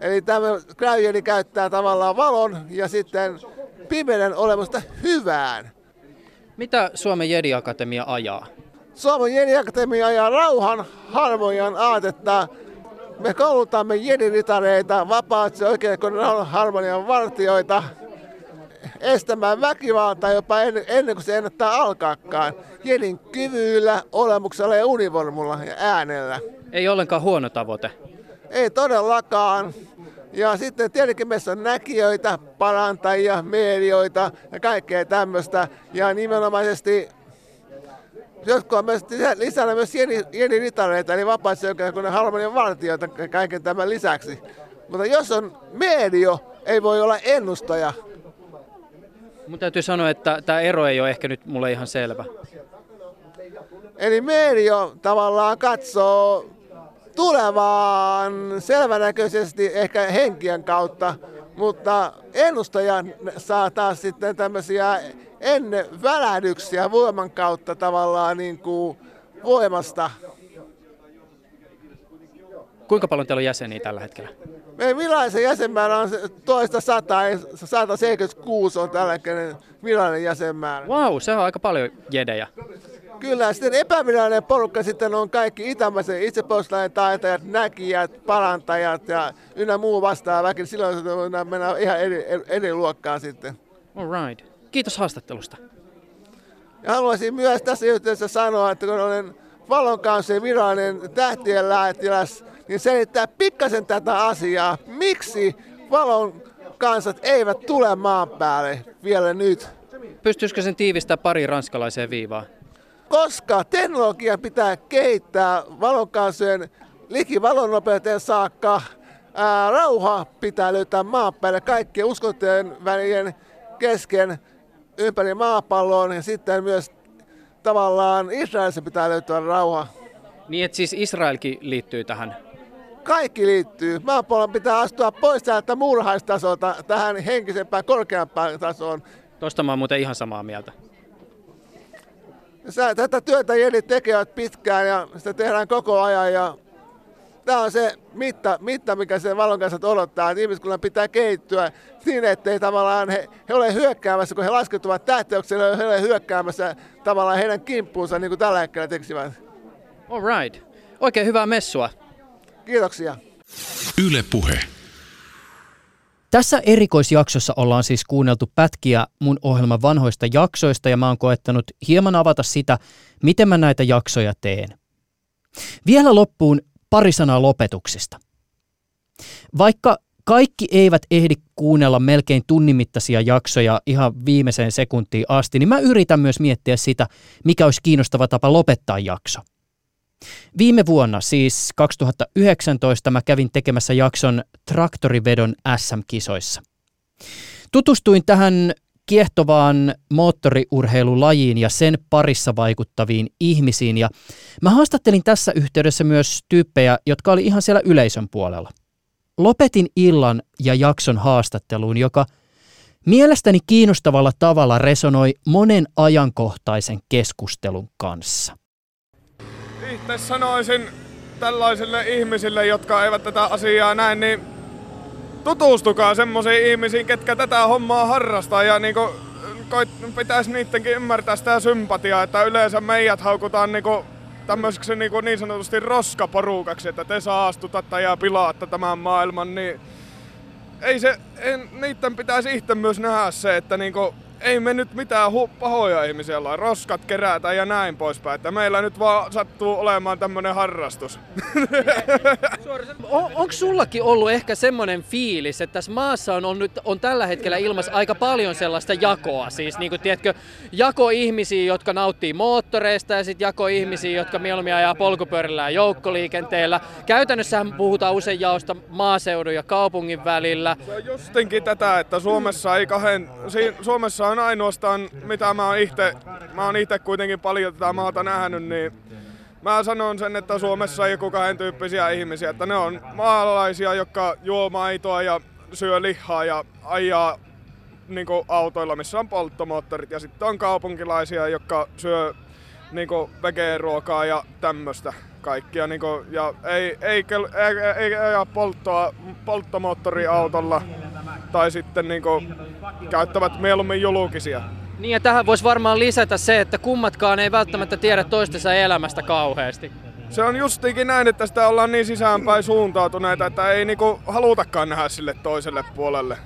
Eli tämä Cryogeni käyttää tavallaan valon ja sitten pimeyden olemusta hyvään. Mitä Suomen Jedi Akatemia ajaa? Suomen Jedi Akatemia ajaa rauhan, harmonian aatetta. Me koulutamme jedinitareita, vapaat ja oikein rauhan harmonian vartioita estämään väkivaltaa jopa ennen, ennen kuin se ennättää alkaakaan. Jedin kyvyillä, olemuksella ja univormulla ja äänellä. Ei ollenkaan huono tavoite. Ei todellakaan. Ja sitten tietenkin meissä on näkijöitä, parantajia, medioita ja kaikkea tämmöistä. Ja nimenomaisesti jotkut on myös lisänä myös jeniritareita, eli vapaaehtoisen harmonian vartijoita kaiken tämän lisäksi. Mutta jos on medio, ei voi olla ennustaja. Mun täytyy sanoa, että tämä ero ei ole ehkä nyt mulle ihan selvä. Eli medio tavallaan katsoo tulevaan selvänäköisesti ehkä henkien kautta, mutta ennustaja saa taas sitten tämmöisiä ennen välähdyksiä voiman kautta tavallaan niin kuin voimasta. Kuinka paljon teillä on jäseniä tällä hetkellä? Meidän virallisen jäsenmäärä on toista 100, 176 on tällä hetkellä virallinen jäsenmäärä. Wow, se on aika paljon jedejä. Kyllä, sitten epävirallinen porukka sitten on kaikki itämaisen itsepuolustuslain taitajat, näkijät, parantajat ja ynnä muu vastaava väki. Silloin mennään ihan eri, eri luokkaan sitten. All right. Kiitos haastattelusta. Ja haluaisin myös tässä yhteydessä sanoa, että kun olen valon kanssa virallinen tähtien lähettiläs, niin selittää pikkasen tätä asiaa. Miksi valon kansat eivät tule maan päälle vielä nyt? Pystyisikö sen tiivistää pari ranskalaiseen viivaan? koska teknologia pitää kehittää valonkansojen liki valonnopeuteen saakka. Ää, rauha pitää löytää maan päälle kaikkien uskontojen välien kesken ympäri maapalloon ja sitten myös tavallaan Israelissa pitää löytää rauha. Niin, että siis Israelkin liittyy tähän? Kaikki liittyy. Maapallon pitää astua pois täältä muurhaistasolta tähän henkisempään, korkeampaan tasoon. Tuosta mä oon muuten ihan samaa mieltä. Tätä työtä jenit tekevät pitkään ja sitä tehdään koko ajan ja tämä on se mitta, mitta mikä se valon kanssa odottaa, että ihmiskunnan pitää kehittyä niin, ettei tavallaan he, he ole hyökkäämässä, kun he laskeutuvat tähteykselle, he ole hyökkäämässä tavallaan heidän kimppuunsa niin kuin tällä hetkellä teksivät. All right. Oikein hyvää messua. Kiitoksia. Yle Puhe. Tässä erikoisjaksossa ollaan siis kuunneltu pätkiä mun ohjelman vanhoista jaksoista ja mä oon koettanut hieman avata sitä, miten mä näitä jaksoja teen. Vielä loppuun pari sanaa lopetuksista. Vaikka kaikki eivät ehdi kuunnella melkein tunnimittaisia jaksoja ihan viimeiseen sekuntiin asti, niin mä yritän myös miettiä sitä, mikä olisi kiinnostava tapa lopettaa jakso. Viime vuonna, siis 2019, mä kävin tekemässä jakson traktorivedon SM-kisoissa. Tutustuin tähän kiehtovaan moottoriurheilulajiin ja sen parissa vaikuttaviin ihmisiin ja mä haastattelin tässä yhteydessä myös tyyppejä, jotka oli ihan siellä yleisön puolella. Lopetin illan ja jakson haastatteluun, joka mielestäni kiinnostavalla tavalla resonoi monen ajankohtaisen keskustelun kanssa itse sanoisin tällaisille ihmisille, jotka eivät tätä asiaa näe, niin tutustukaa semmoisiin ihmisiin, ketkä tätä hommaa harrastaa ja niinku, koit, pitäisi niidenkin ymmärtää sitä sympatiaa, että yleensä meidät haukutaan niinku tämmöiseksi niinku niin sanotusti roskaporukaksi, että te saastutatte ja pilaatte tämän maailman, niin ei se, en, niiden pitäisi itse myös nähdä se, että niinku ei me nyt mitään hu- pahoja ihmisiä olla. Roskat kerätään ja näin poispäin. Että meillä nyt vaan sattuu olemaan tämmönen harrastus. [LAUGHS] On, onko sullakin ollut ehkä semmoinen fiilis, että tässä maassa on, on, nyt, on tällä hetkellä ilmassa aika paljon sellaista jakoa? Siis niin kuin, tiedätkö, jako ihmisiä, jotka nauttii moottoreista ja sitten jako ihmisiä, jotka mieluummin ajaa polkupyörillä ja joukkoliikenteellä. Käytännössähän puhutaan usein jaosta maaseudun ja kaupungin välillä. Se on justinkin tätä, että Suomessa ei kahden, Suomessa on ainoastaan, mitä mä oon itse, mä oon itse kuitenkin paljon tätä maata nähnyt, niin mä sanon sen, että Suomessa ei ole kahden tyyppisiä ihmisiä, että ne on maalaisia, jotka juo maitoa ja syö lihaa ja ajaa niin autoilla, missä on polttomoottorit, ja sitten on kaupunkilaisia, jotka syö niin vegeeruokaa ja tämmöistä kaikkia. Niin kuin, ja ei, ei, ei, ei, ei aja polttoa, polttomoottoriautolla tai sitten niin kuin, käyttävät mieluummin julkisia. Niin ja tähän voisi varmaan lisätä se, että kummatkaan ei välttämättä tiedä toistensa elämästä kauheasti. Se on justiinkin näin, että sitä ollaan niin sisäänpäin suuntautuneita, että ei niinku halutakaan nähdä sille toiselle puolelle.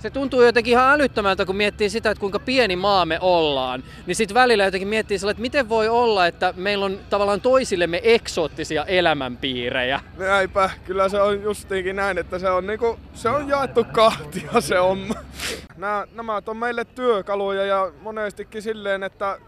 Se tuntuu jotenkin ihan älyttömältä, kun miettii sitä, että kuinka pieni maa me ollaan. Niin sitten välillä jotenkin miettii sillä, että miten voi olla, että meillä on tavallaan toisillemme eksoottisia elämänpiirejä. Näinpä, kyllä se on justiinkin näin, että se on, niinku, se on jaettu kahtia se on. Nämä, nämä on meille työkaluja ja monestikin silleen, että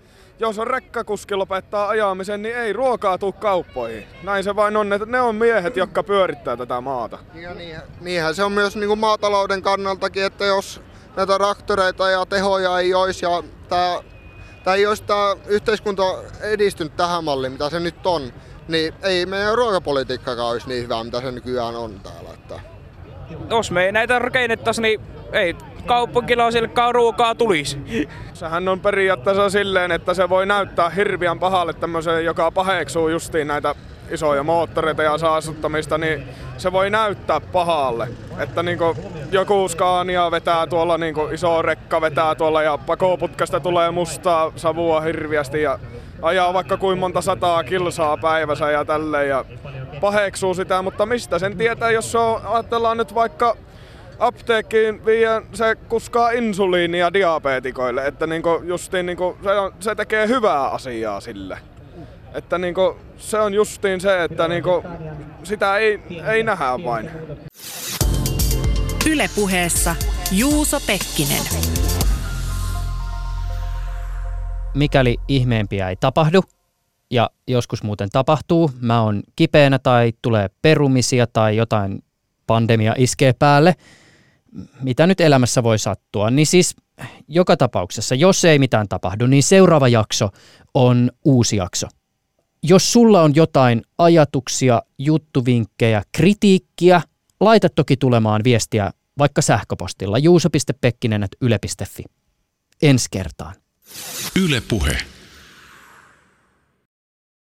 jos on rekkakuski lopettaa ajamisen, niin ei ruokaa tuu kauppoihin. Näin se vain on, että ne on miehet, jotka pyörittää tätä maata. Ja niinhän, niinhän se on myös niin kuin maatalouden kannaltakin, että jos näitä traktoreita ja tehoja ei olisi ja tämä, tämä ei olisi tämä yhteiskunta edistynyt tähän malliin, mitä se nyt on, niin ei meidän ruokapolitiikkakaan olisi niin hyvä, mitä se nykyään on täällä. Että. Jos me ei näitä rakennettaisi, niin ei kaupunkilaisillekaan ruokaa tulisi. Sehän on periaatteessa silleen, että se voi näyttää hirviän pahalle tämmöisen, joka paheksuu justiin näitä isoja moottoreita ja saastuttamista, niin se voi näyttää pahalle. Että niinku joku Scania vetää tuolla, niinku iso rekka vetää tuolla ja pakoputkasta tulee mustaa savua hirviästi ja ajaa vaikka kuin monta sataa kilsaa päivässä ja tälleen ja paheksuu sitä, mutta mistä sen tietää, jos se on, ajatellaan nyt vaikka apteekkiin viiän, se kuskaa insuliinia diabetikoille, että niinku justiin niinku, se, on, se tekee hyvää asiaa sille. Että niinku, se on justiin se, että niinku, sitä ei, ei nähdä vain. Ylepuheessa Juuso Pekkinen. Mikäli ihmeempiä ei tapahdu, ja joskus muuten tapahtuu, mä oon kipeänä tai tulee perumisia tai jotain pandemia iskee päälle – mitä nyt elämässä voi sattua, niin siis joka tapauksessa, jos ei mitään tapahdu, niin seuraava jakso on uusi jakso. Jos sulla on jotain ajatuksia, juttuvinkkejä, kritiikkiä, laita toki tulemaan viestiä vaikka sähköpostilla juuso.pekkinen.yle.fi. Ensi kertaan. Yle Puhe.